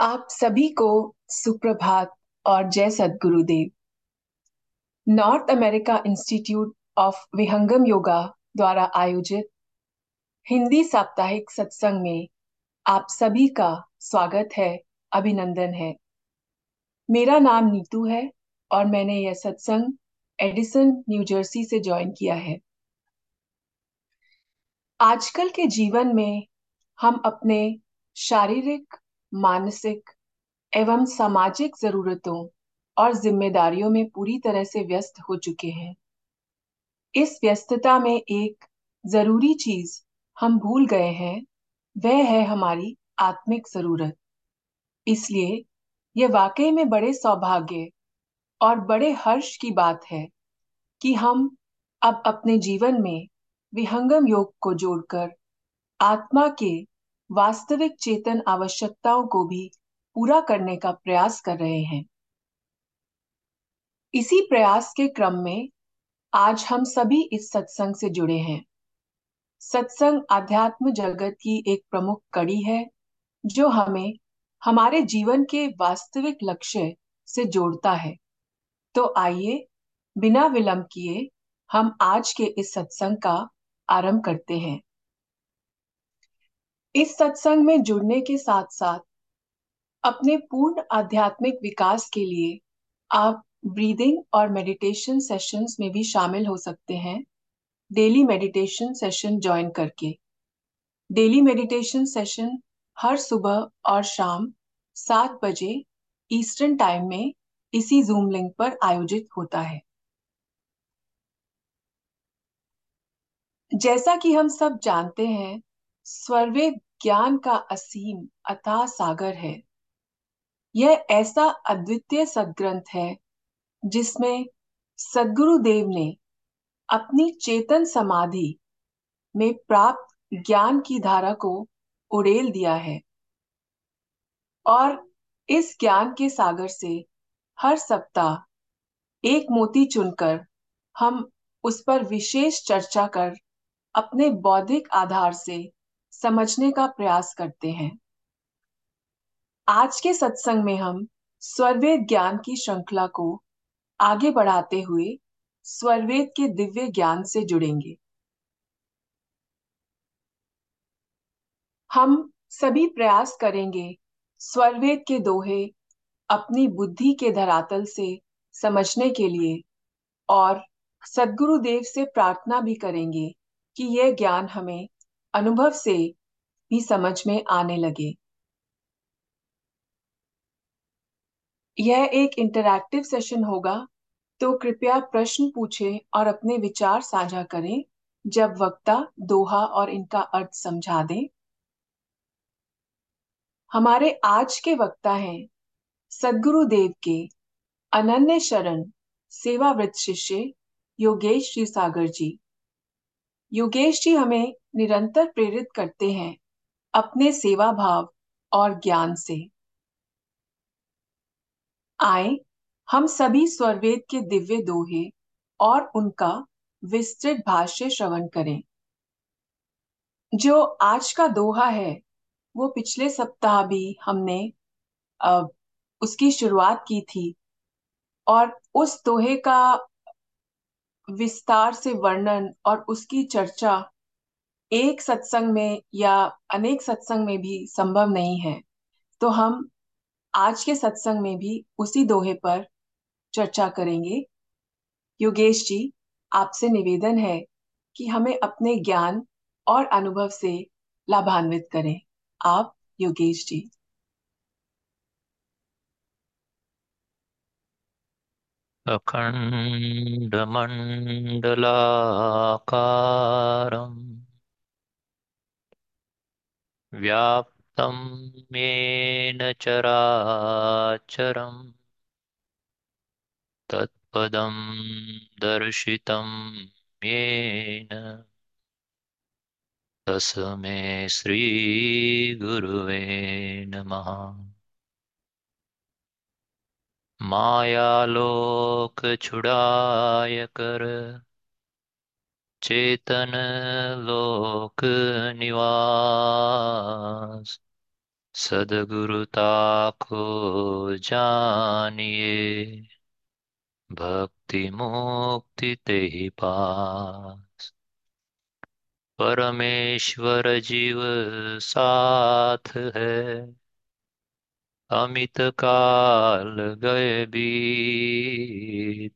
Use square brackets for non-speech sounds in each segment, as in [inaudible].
आप सभी को सुप्रभात और जय Sadgurudev. North America Institute of Vihangam Yoga द्वारा आयोजित हिंदी साप्ताहिक सत्संग में आप सभी का स्वागत है, अभिनंदन है। मेरा नाम नीतू है और मैंने यह सत्संग एडिसन, न्यू जर्सी से ज्वाइन किया है। आजकल के जीवन में हम अपने शारीरिक मानसिक एवं सामाजिक जरूरतों और जिम्मेदारियों में पूरी तरह से व्यस्त हो चुके हैं। इस व्यस्तता में एक ज़रूरी चीज़ हम भूल गए हैं, वह है हमारी आत्मिक ज़रूरत। इसलिए यह वाकई में बड़े सौभाग्य और बड़े हर्ष की बात है कि हम अब अपने जीवन में विहंगम योग को जोड़कर आत्मा के वास्तविक चेतन आवश्यकताओं को भी पूरा करने का प्रयास कर रहे हैं। इसी प्रयास के क्रम में आज हम सभी इस सत्संग से जुड़े हैं। सत्संग आध्यात्म जगत की एक प्रमुख कड़ी है, जो हमें हमारे जीवन के वास्तविक लक्ष्य से जोड़ता है। तो आइए, बिना विलंब किए, हम आज के इस सत्संग का आरंभ करते हैं। इस सत्संग में जुड़ने के साथ साथ अपने पूर्ण आध्यात्मिक विकास के लिए आप ब्रीदिंग और मेडिटेशन सेशंस में भी शामिल हो सकते हैं। डेली मेडिटेशन सेशन ज्वाइन करके। डेली मेडिटेशन सेशन हर सुबह और शाम सात बजे ईस्टर्न टाइम में इसी जूम लिंक पर आयोजित होता है। जैसा कि हम सब जानते हैं, स्वर्वेद ज्ञान का असीम अथा सागर है। यह ऐसा अद्वितीय सदग्रंथ है, जिसमें सदगुरु देव ने अपनी चेतन समाधि में प्राप्त ज्ञान की धारा को उड़ेल दिया है और इस ज्ञान के सागर से हर सप्ताह एक मोती चुनकर हम उस पर विशेष चर्चा कर अपने बौद्धिक आधार से समझने का प्रयास करते हैं। आज के सत्संग में हम स्वरवेद ज्ञान की श्रृंखला को आगे बढ़ाते हुए स्वरवेद के दिव्य ज्ञान से जुड़ेंगे। हम सभी प्रयास करेंगे स्वरवेद के दोहे अपनी बुद्धि के धरातल से समझने के लिए और सदगुरुदेव से प्रार्थना भी करेंगे कि यह ज्ञान हमें अनुभव से भी समझ में आने लगे। यह एक इंटरैक्टिव सेशन होगा तो कृपया प्रश्न पूछें और अपने विचार साझा करें, जब वक्ता, दोहा और इनका अर्थ समझा दें। हमारे आज के वक्ता हैं, सदगुरु देव के अनन्य शरण सेवावृत शिष्य योगेश श्री सागर जी। योगेश जी हमें निरंतर प्रेरित करते हैं अपने सेवा भाव और ज्ञान से। आए, हम सभी स्वरवेद के दिव्य दोहे और उनका विस्तृत भाष्य श्रवण करें। जो आज का दोहा है, वो पिछले सप्ताह भी हमने उसकी शुरुआत की थी और उस दोहे का विस्तार से वर्णन और उसकी चर्चा एक सत्संग में या अनेक सत्संग में भी संभव नहीं है। तो हम आज के सत्संग में भी उसी दोहे पर चर्चा करेंगे। योगेश जी, आपसे निवेदन है कि हमें अपने ज्ञान और अनुभव से लाभान्वित करें। आप, योगेश जी। अखण्डमण्डलाकारम् व्याप्तं येन चराचरम् तत्पदं दर्शितं येन। तस्मै श्रीगुरुवे नमः। मायालोक छुड़ाय कर। चेतन लोक निवास। सदगुरु ताको जानिए। भक्ति मुक्ति ते ही पास। परमेश्वर जीव साथ है। अमित काल गए बीत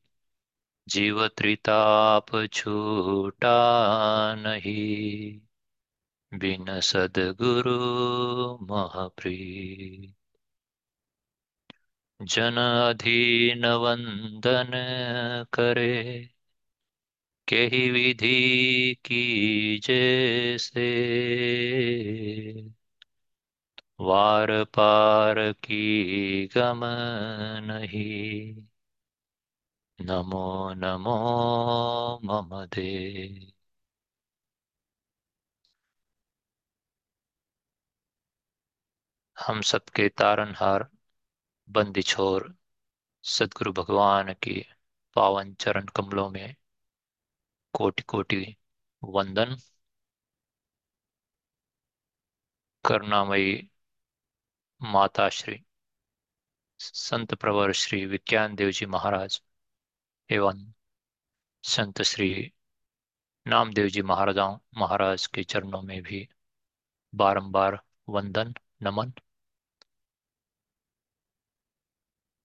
जीव त्रिताप छूटा नहीं। बिन सदगुरु महप्रीत। जन अधीन वंदन करे के विधि की जैसे वार पार की गम नहीं। नमो नमो, मम दे। हम सबके तारनहार, बंदी छोर, सदगुरु भगवान की पावन चरण कमलों में कोटि कोटि वंदन। करुणामयी माता श्री, संत प्रवर श्री विज्ञान देव जी महाराज, एवं संत श्री नामदेव जी महाराजाओं महाराज के चरणों में भी बारंबार वंदन, नमन।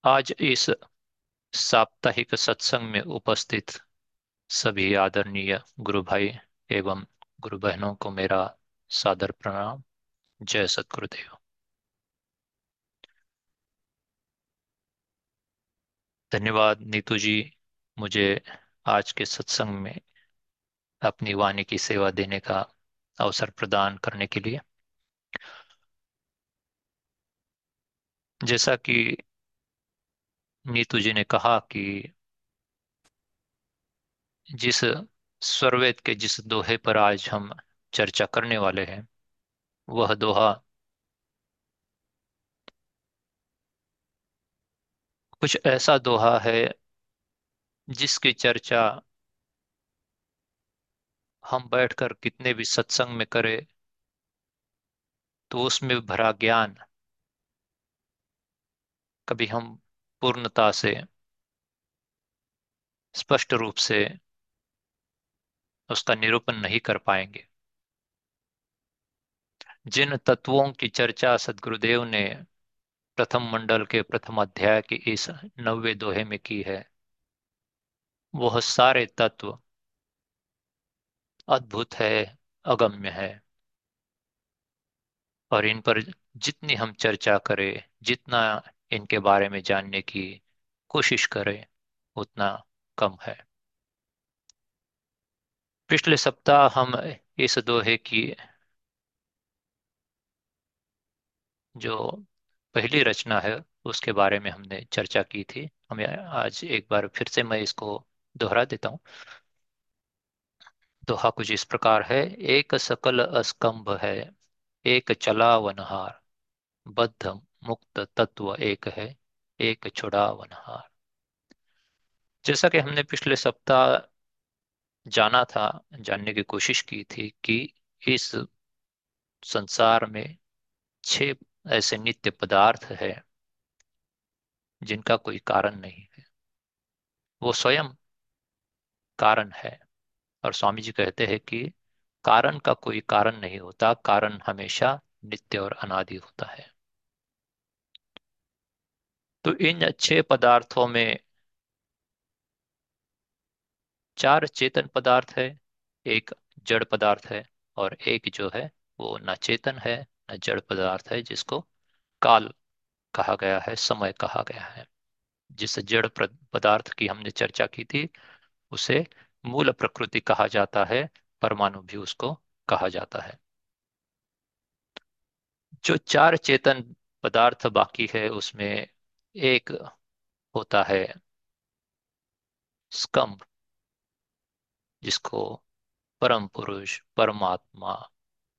आज इस साप्ताहिक सत्संग में उपस्थित सभी आदरणीय गुरु भाई एवं गुरु बहनों को मेरा सादर प्रणाम। जय सतगुरुदेव। धन्यवाद नीतू जी, मुझे आज के सत्संग में अपनी वाणी की सेवा देने का अवसर प्रदान करने के लिए। जैसा कि नीतू जी ने कहा कि जिस स्वरवेद के जिस दोहे पर आज हम चर्चा करने वाले हैं, वह दोहा कुछ ऐसा दोहा है जिसकी चर्चा हम बैठकर कितने भी सत्संग में करें तो उसमें भरा ज्ञान कभी हम पूर्णता से, स्पष्ट रूप से उसका निरूपण नहीं कर पाएँगे। जिन तत्वों की चर्चा सदगुरुदेव ने प्रथम मंडल के प्रथम अध्याय के इस नवे दोहे में की है। वह सारे तत्व अद्भुत है, अगम्य है। और इन पर जितनी हम चर्चा करें, जितना इनके बारे में जानने की कोशिश करें, उतना कम है। पिछले सप्ताह हम इस दोहे की जो पहली रचना है, उसके बारे में हमने चर्चा की थी। हमें आज एक बार फिर से मैं इसको दोहरा देता हूँ। दोहा कुछ इस प्रकार है। एक सकल अस्कंभ है, एक चला वनहार बद्ध मुक्त तत्व एक है, एक छुड़ा वनहार जैसा कि हमने पिछले सप्ताह जाना था, जानने की कोशिश की थी कि इस संसार में छह ऐसे नित्य पदार्थ है जिनका कोई कारण नहीं है। वो स्वयं कारण है और स्वामी जी कहते हैं कि कारण का कोई कारण नहीं होता, कारण हमेशा नित्य और अनादि होता है। तो इन अच्छे पदार्थों में चार चेतन पदार्थ है, एक जड़ पदार्थ है और एक जो है वो न चेतन है। जड़ पदार्थ है जिसको काल कहा गया है, समय कहा गया है। जिस जड़ पदार्थ की हमने चर्चा की थी, उसे मूल प्रकृति कहा जाता है, परमाणु भी उसको कहा जाता है। जो चार चेतन पदार्थ बाकी है, उसमें एक होता है स्कंभ, जिसको परम पुरुष, परमात्मा,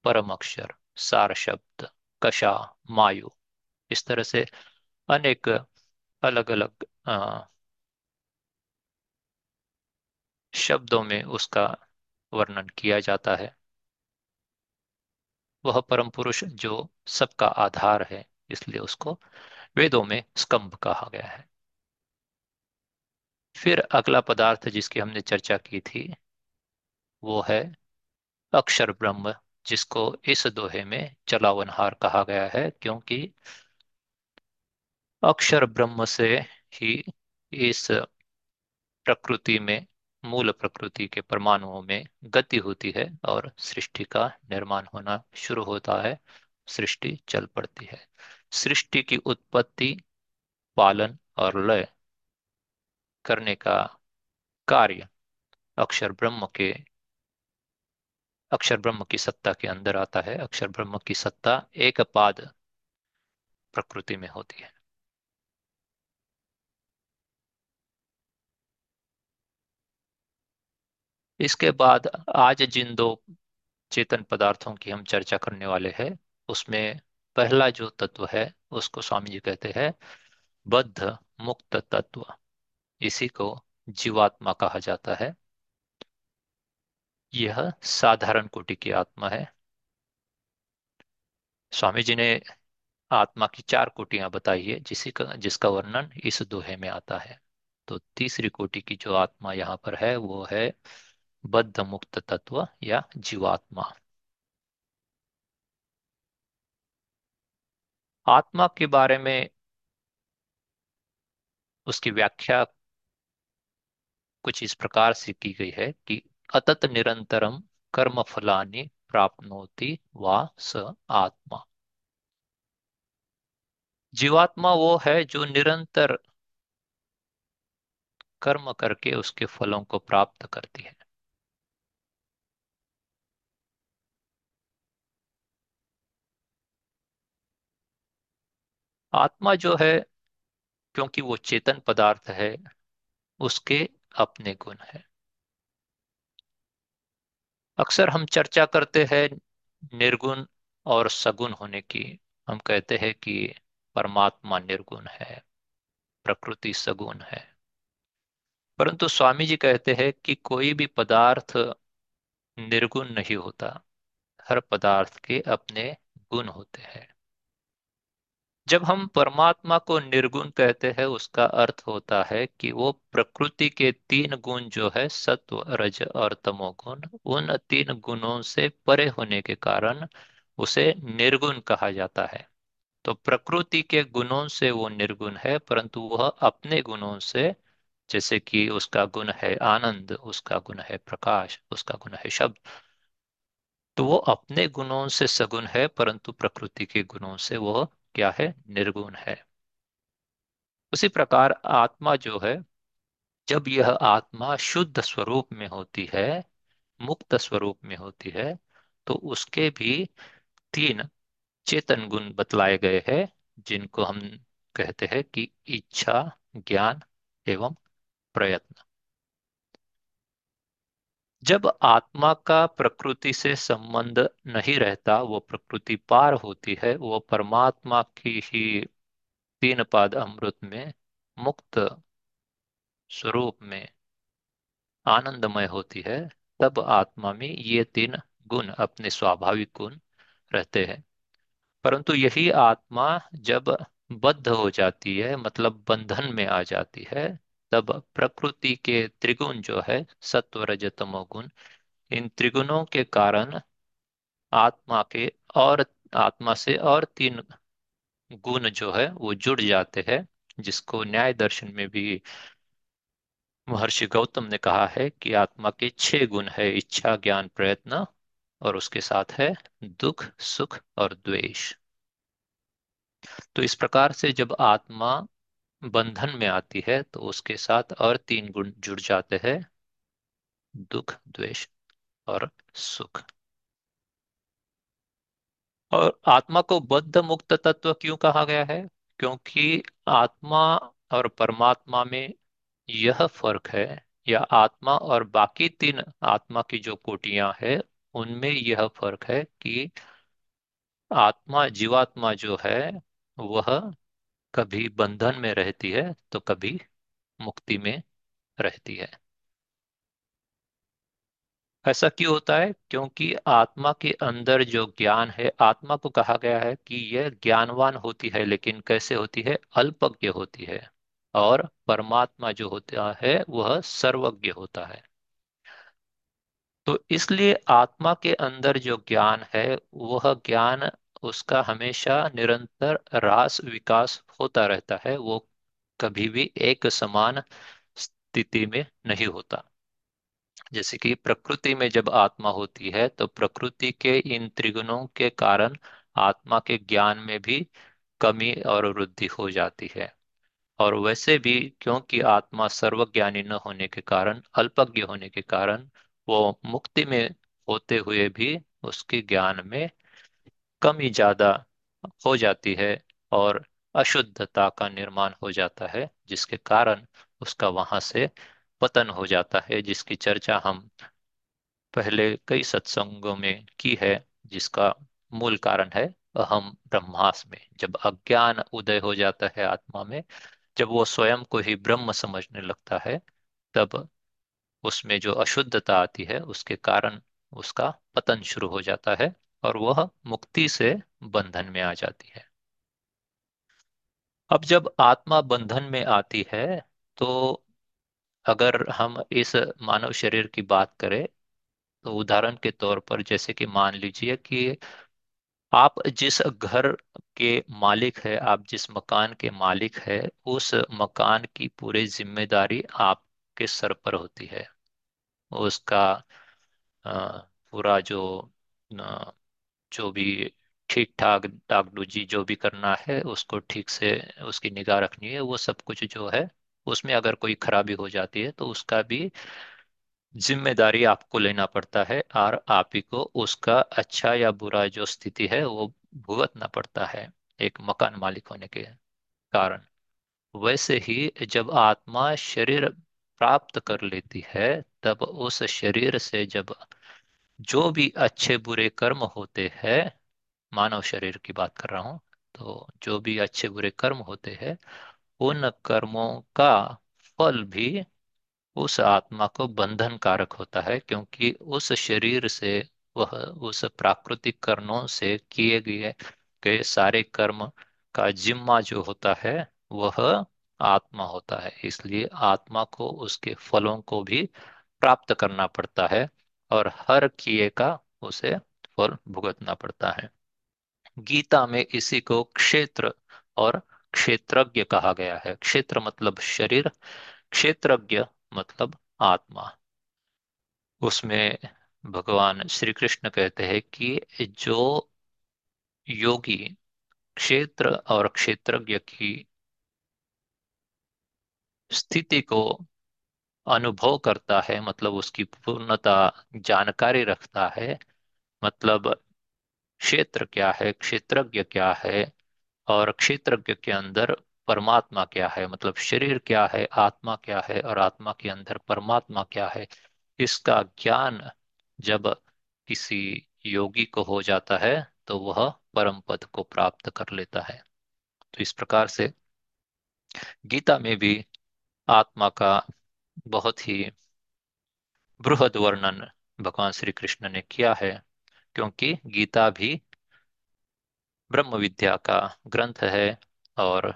परम अक्षर सार शब्द कशा, मायु, इस तरह से अनेक अलग अलग शब्दों में उसका वर्णन किया जाता है। वह परम पुरुष जो सबका आधार है, इसलिए उसको वेदों में स्कंभ कहा गया है। फिर अगला पदार्थ जिसकी हमने चर्चा की थी, वो है अक्षर ब्रह्म। जिसको इस दोहे में चलावनहार कहा गया है, क्योंकि अक्षर ब्रह्म से ही इस प्रकृति में, मूल प्रकृति के परमाणुओं में गति होती है और सृष्टि का निर्माण होना शुरू होता है, सृष्टि चल पड़ती है। सृष्टि की उत्पत्ति, पालन और लय करने का कार्य अक्षर ब्रह्म के अक्षर ब्रह्म की सत्ता के अंदर आता है। अक्षर ब्रह्म की सत्ता एक पाद प्रकृति में होती है। इसके बाद आज जिन दो चेतन पदार्थों की हम चर्चा करने वाले हैं, उसमें पहला जो तत्व है, उसको स्वामी जी कहते हैं बद्ध मुक्त तत्व। इसी को जीवात्मा कहा जाता है। यह साधारण कोटि की आत्मा है। स्वामी जी ने आत्मा की चार कोटियाँ बताई है, जिसी का, जिसका वर्णन इस दोहे में आता है। तो तीसरी कोटि की जो आत्मा यहाँ पर है, वो है बद्ध मुक्त तत्व या जीवात्मा। आत्मा के बारे में उसकी व्याख्या कुछ इस प्रकार से की गई है कि अतत निरंतरम कर्म फलानि प्राप्नोति वा स आत्मा। जीवात्मा वो है जो निरंतर कर्म करके उसके फलों को प्राप्त करती है। आत्मा जो है, क्योंकि वो चेतन पदार्थ है, उसके अपने गुण है। अक्सर हम चर्चा करते हैं निर्गुण और सगुण होने की। हम कहते हैं कि परमात्मा निर्गुण है, प्रकृति सगुण है। परंतु स्वामी जी कहते हैं कि कोई भी पदार्थ निर्गुण नहीं होता। हर पदार्थ के अपने गुण होते हैं। जब हम परमात्मा को निर्गुण कहते हैं, उसका अर्थ होता है कि वो प्रकृति के तीन गुण जो है, सत्व, रज और तमोगुण, उन तीन गुणों से परे होने के कारण उसे निर्गुण कहा जाता है। तो प्रकृति के गुणों से वो निर्गुण है, परंतु वह अपने गुणों से, जैसे कि उसका गुण है आनंद, उसका गुण है प्रकाश, उसका गुण है शब्द तो वो अपने गुणों से सगुण है, परंतु प्रकृति के गुणों से वह क्या है? निर्गुण है। उसी प्रकार आत्मा जो है, जब यह आत्मा शुद्ध स्वरूप में होती है, मुक्त स्वरूप में होती है तो उसके भी तीन चेतन गुण बतलाए गए हैं, जिनको हम कहते हैं कि इच्छा, ज्ञान एवं प्रयत्न। जब आत्मा का प्रकृति से संबंध नहीं रहता, वो प्रकृति पार होती है, वो परमात्मा की ही तीन पाद अमृत में मुक्त स्वरूप में आनंदमय होती है, तब आत्मा में ये तीन गुण अपने स्वाभाविक गुण रहते हैं। परंतु यही आत्मा जब बद्ध हो जाती है मतलब बंधन में आ जाती है तब प्रकृति के त्रिगुण जो है सत्व रजतमो गुण, इन त्रिगुणों के कारण आत्मा के और, आत्मा से और तीन गुण जो है, वो जुड़ जाते हैं, जिसको न्याय दर्शन में भी महर्षि गौतम ने कहा है कि आत्मा के छह गुण है, इच्छा, ज्ञान, प्रयत्न और उसके साथ है दुख, सुख और द्वेष। तो इस प्रकार से जब आत्मा बंधन में आती है तो उसके साथ और तीन गुण जुड़ जाते हैं। दुख, द्वेष और सुख। और आत्मा को बद्ध मुक्त तत्व क्यों कहा गया है? क्योंकि आत्मा और परमात्मा में यह फ़र्क है, या आत्मा और बाकी तीन आत्मा की जो कोटियाँ है, उनमें यह फ़र्क है कि आत्मा, जीवात्मा जो है, वह कभी बंधन में रहती है तो कभी मुक्ति में रहती है। ऐसा क्यों होता है? क्योंकि आत्मा के अंदर जो ज्ञान है, आत्मा को कहा गया है कि यह ज्ञानवान होती है, लेकिन कैसे होती है? अल्पज्ञ होती है और परमात्मा जो होता है, वह सर्वज्ञ होता है। तो इसलिए आत्मा के अंदर जो ज्ञान है, वह ज्ञान उसका हमेशा निरंतर रास विकास होता रहता है, वो कभी भी एक समान स्थिति में नहीं होता। जैसे कि प्रकृति में जब आत्मा होती है तो प्रकृति के इन त्रिगुणों के कारण आत्मा के ज्ञान में भी कमी और वृद्धि हो जाती है। और वैसे भी क्योंकि आत्मा सर्वज्ञानी न होने के कारण, अल्पज्ञ होने के कारण, वो मुक्ति में होते हुए भी उसके ज्ञान में कमी ज़्यादा हो जाती है और अशुद्धता का निर्माण हो जाता है, जिसके कारण उसका वहाँ से पतन हो जाता है, जिसकी चर्चा हम पहले कई सत्संगों में की है, जिसका मूल कारण है अहम ब्रह्मास में। जब अज्ञान उदय हो जाता है आत्मा में, जब वो स्वयं को ही ब्रह्म समझने लगता है, तब उसमें जो अशुद्धता आती है, उसके कारण उसका पतन शुरू हो जाता है और वह मुक्ति से बंधन में आ जाती है। अब जब आत्मा बंधन में आती है तो अगर हम इस मानव शरीर की बात करें तो उदाहरण के तौर पर जैसे कि मान लीजिए कि आप जिस घर के मालिक है, आप जिस मकान के मालिक है, उस मकान की पूरी ज़िम्मेदारी आपके सर पर होती है। उसका पूरा जो जो भी ठीक ठाक डागडुजी जो भी करना है, उसको ठीक से उसकी निगाह रखनी है, वो सब कुछ जो है, उसमें अगर कोई खराबी हो जाती है तो उसका भी ज़िम्मेदारी आपको लेना पड़ता है और आप ही को उसका अच्छा या बुरा जो स्थिति है, वो भुगतना पड़ता है एक मकान मालिक होने के कारण। वैसे ही जब आत्मा शरीर प्राप्त कर लेती है, तब उस शरीर से जब जो भी अच्छे बुरे कर्म होते हैं मानव शरीर की बात कर रहा हूँ तो जो भी अच्छे बुरे कर्म होते हैं, उन कर्मों का फल भी उस आत्मा को बंधन कारक होता है, क्योंकि उस शरीर से वह, उस प्राकृतिक कर्णों से किए गए गए सारे कर्म का जिम्मा जो होता है, वह आत्मा होता है। इसलिए आत्मा को उसके फलों को भी प्राप्त करना पड़ता है और हर किए का उसे फल भुगतना पड़ता है। गीता में इसी को क्षेत्र और क्षेत्रज्ञ कहा गया है। क्षेत्र मतलब शरीर, क्षेत्रज्ञ मतलब आत्मा। उसमें भगवान श्री कृष्ण कहते हैं कि जो योगी क्षेत्र और क्षेत्रज्ञ की स्थिति को अनुभव करता है मतलब उसकी पूर्णता जानकारी रखता है मतलब क्षेत्र क्या है, क्षेत्रज्ञ क्या है और क्षेत्रज्ञ के अंदर परमात्मा क्या है? मतलब शरीर क्या है, आत्मा क्या है और आत्मा के अंदर परमात्मा क्या है? इसका ज्ञान जब किसी योगी को हो जाता है तो वह परम पद को प्राप्त कर लेता है। तो इस प्रकार से गीता में भी आत्मा का बहुत ही बृहद वर्णन भगवान श्री कृष्ण ने किया है। क्योंकि गीता भी ब्रह्म विद्या का ग्रंथ है और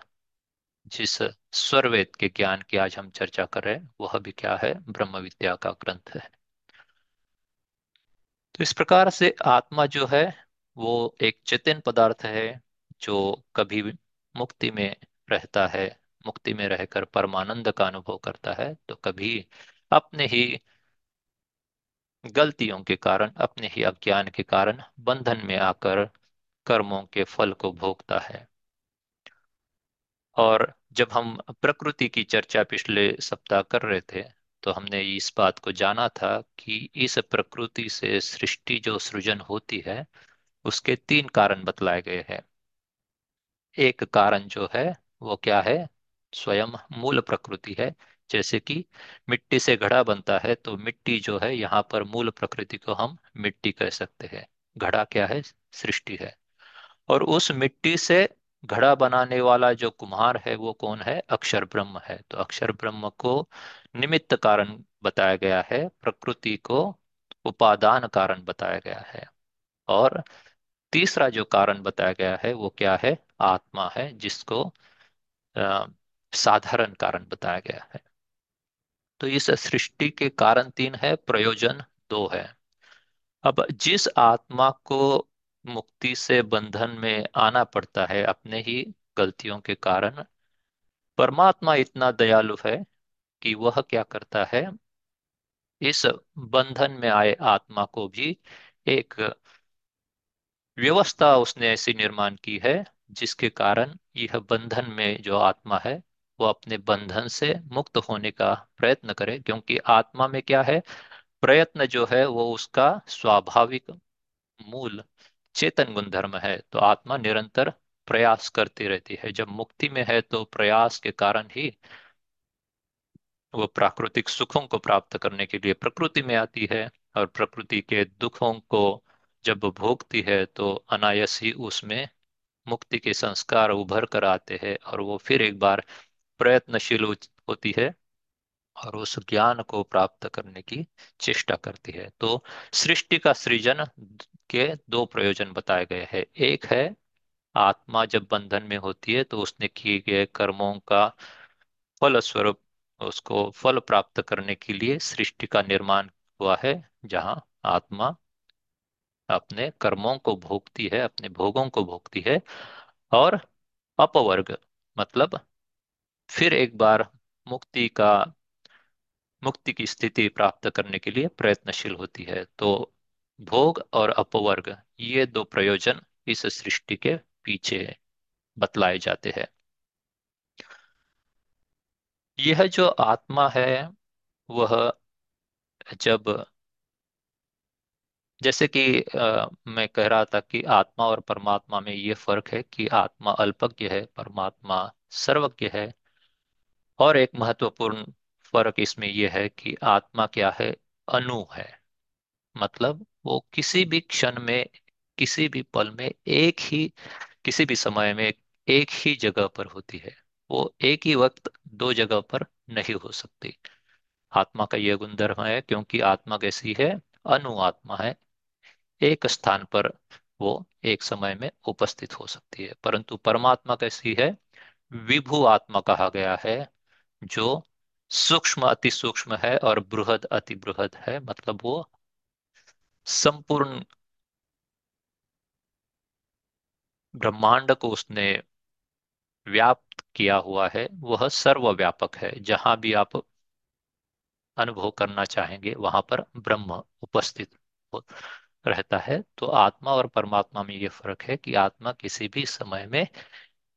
जिस स्वरवेद के ज्ञान की आज हम चर्चा कर रहे हैं, वह भी क्या है? ब्रह्म विद्या का ग्रंथ है। तो इस प्रकार से आत्मा जो है, वो एक चेतन पदार्थ है जो कभी मुक्ति में रहता है, मुक्ति में रहकर परमानंद का अनुभव करता है तो कभी अपने ही गलतियों के कारण, अपने ही अज्ञान के कारण बंधन में आकर कर्मों के फल को भोगता है। और जब हम प्रकृति की चर्चा पिछले सप्ताह कर रहे थे तो हमने इस बात को जाना था कि इस प्रकृति से सृष्टि जो सृजन होती है, उसके तीन कारण बतलाए गए हैं। एक कारण जो है, वो क्या है? स्वयं मूल प्रकृति है। जैसे कि मिट्टी से घड़ा बनता है तो मिट्टी जो है यहाँ पर मूल प्रकृति को हम मिट्टी कह सकते हैं। घड़ा क्या है? सृष्टि है। और उस मिट्टी से घड़ा बनाने वाला जो कुम्हार है वो कौन है? अक्षर ब्रह्म है। तो अक्षर ब्रह्म को निमित्त कारण बताया गया है प्रकृति को उपादान कारण बताया गया है। और तीसरा जो कारण बताया गया है वो क्या है? आत्मा है जिसको अ, साधारण कारण बताया गया है। तो इस सृष्टि के कारण तीन है, प्रयोजन दो है। अब जिस आत्मा को मुक्ति से बंधन में आना पड़ता है, अपने ही गलतियों के कारण, परमात्मा इतना दयालु है कि वह क्या करता है? इस बंधन में आए आत्मा को भी एक व्यवस्था उसने ऐसी निर्माण की है, जिसके कारण यह बंधन में जो आत्मा है वो अपने बंधन से मुक्त होने का प्रयत्न करे, क्योंकि आत्मा में क्या है? प्रयत्न जो है वो उसका स्वाभाविक मूल चेतन गुणधर्म है। तो आत्मा निरंतर प्रयास करती रहती है। जब मुक्ति में है तो प्रयास के कारण ही वो प्राकृतिक सुखों को प्राप्त करने के लिए प्रकृति में आती है और प्रकृति के दुखों को जब भोगती है तो अनायस ही उसमें मुक्ति के संस्कार उभर कर आते हैं और वो फिर एक बार प्रयत्नशील होती है और उस ज्ञान को प्राप्त करने की चेष्टा करती है। तो सृष्टि का सृजन के दो प्रयोजन बताए गए हैं। एक है, आत्मा जब बंधन में होती है तो उसने किए गए कर्मों का फल स्वरूप उसको फल प्राप्त करने के लिए सृष्टि का निर्माण हुआ है, जहाँ आत्मा अपने कर्मों को भोगती है, अपने भोगों को भोगती है और अपवर्ग मतलब फिर एक बार मुक्ति का मुक्ति की स्थिति प्राप्त करने के लिए प्रयत्नशील होती है। तो भोग और अपवर्ग ये दो प्रयोजन इस सृष्टि के पीछे बतलाए जाते हैं। यह जो आत्मा है वह जब जैसे कि अ, मैं कह रहा था कि आत्मा और परमात्मा में ये फ़र्क है कि आत्मा अल्पज्ञ है परमात्मा सर्वज्ञ है और एक महत्वपूर्ण फ़र्क इसमें यह है कि आत्मा क्या है? अनु है। मतलब वो किसी भी क्षण में, किसी भी पल में एक ही, किसी भी समय में एक ही जगह पर होती है। वो एक ही वक्त दो जगह पर नहीं हो सकती। आत्मा का यह गुणधर्म है क्योंकि आत्मा कैसी है? अनु आत्मा है। एक स्थान पर वो एक समय में उपस्थित हो सकती है। परंतु परमात्मा कैसी है? विभु आत्मा कहा गया है। जो सूक्ष्म अति सूक्ष्म है और बृहद अति बृहद है मतलब वो संपूर्ण ब्रह्मांड को उसने व्याप्त किया हुआ है, वह सर्वव्यापक है। जहाँ भी आप अनुभव करना चाहेंगे, वहाँ पर ब्रह्म उपस्थित रहता है। तो आत्मा और परमात्मा में ये फ़र्क है कि आत्मा किसी भी समय में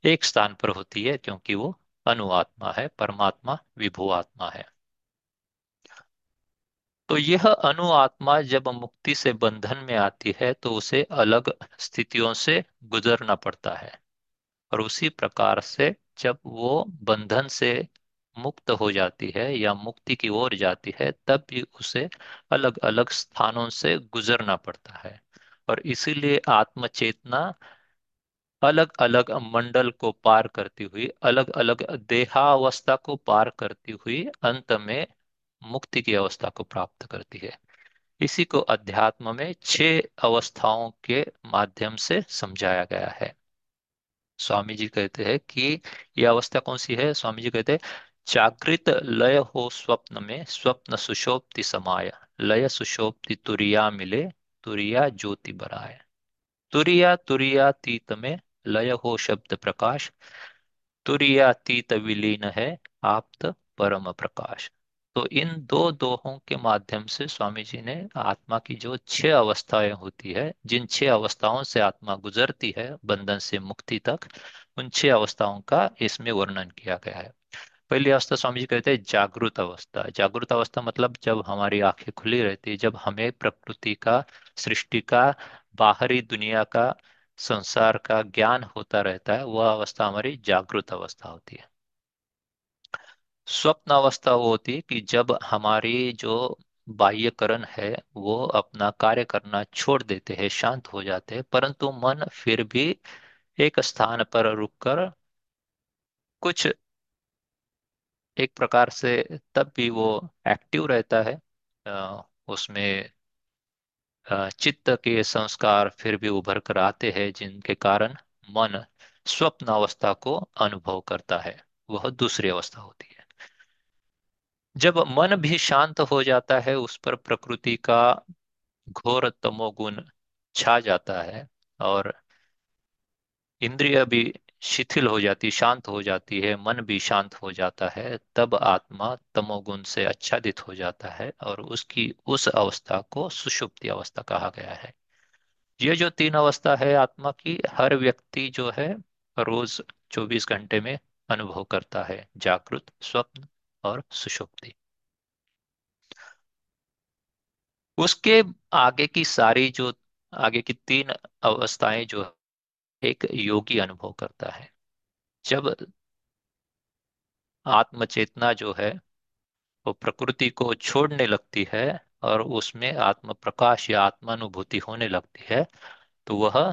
एक स्थान पर होती है, क्योंकि वो अणुआत्मा है, परमात्मा विभु आत्मा है। तो यह अणु आत्मा जब मुक्ति से बंधन में आती है तो उसे अलग स्थितियों से गुजरना पड़ता है। और उसी प्रकार से जब वो बंधन से मुक्त हो जाती है या मुक्ति की ओर जाती है, तब भी उसे अलग अलग स्थानों से गुजरना पड़ता है। और इसीलिए आत्मचेतना अलग अलग मंडल को पार करती हुई अलग अलग देहावस्था को पार करती हुई अंत में मुक्ति की अवस्था को प्राप्त करती है। इसी को अध्यात्म में छह अवस्थाओं के माध्यम से समझाया गया है। स्वामी जी कहते हैं कि यह अवस्था कौन सी है? स्वामी जी कहते हैं, जागृत लय हो स्वप्न में, स्वप्न सुषोप्ति समाय, लय सुषोप्ति तुरिया मिले, तुरिया ज्योति बराय। तुरिया तुरिया तीत में लय हो शब्द प्रकाश, तुरियातीत विलीन है आप्त परम प्रकाश। तो इन दो दोहों के माध्यम से स्वामी जी ने आत्मा की जो छह अवस्थाएँ होती है, जिन छह अवस्थाओं से आत्मा गुजरती है, बंधन से मुक्ति तक, उन छह अवस्थाओं का इसमें वर्णन किया गया है। पहली अवस्था स्वामी जी कहते हैं जागृत अवस्था। जागृत अवस्था मतलब जब हमारी आँखें खुली रहती है, जब हमें प्रकृति का, सृष्टि का, बाहरी दुनिया का संसार का ज्ञान होता रहता है, वह अवस्था हमारी जागृत अवस्था होती है। स्वप्न अवस्था वो होती है कि जब हमारी जो बाह्यकरण है, वो अपना कार्य करना छोड़ देते हैं, शांत हो जाते हैं, परंतु मन फिर भी एक स्थान पर रुककर कुछ एक प्रकार से तब भी वो एक्टिव रहता है उसमें चित्त के संस्कार फिर भी उभर कर आते हैं, जिनके कारण मन स्वप्न अवस्था को अनुभव करता है। वह दूसरी अवस्था होती है। जब मन भी शांत हो जाता है, उस पर प्रकृति का घोर तमोगुण छा जाता है और इंद्रिय भी शिथिल हो जाती, शांत हो जाती है, मन भी शांत हो जाता है, तब आत्मा तमोगुण से आच्छादित हो जाता है और उसकी, उस अवस्था को सुषुप्ति अवस्था कहा गया है। ये जो तीन अवस्था है आत्मा की, हर व्यक्ति जो है रोज चौबीस घंटे में अनुभव करता है, जागृत, स्वप्न और सुषुप्ति। उसके आगे की सारी जो, आगे की तीन अवस्थाएँ जो एक योगी अनुभव करता है। जब आत्मचेतना जो है, वो प्रकृति को छोड़ने लगती है और उसमें आत्म प्रकाश या आत्मानुभूति होने लगती है तो वह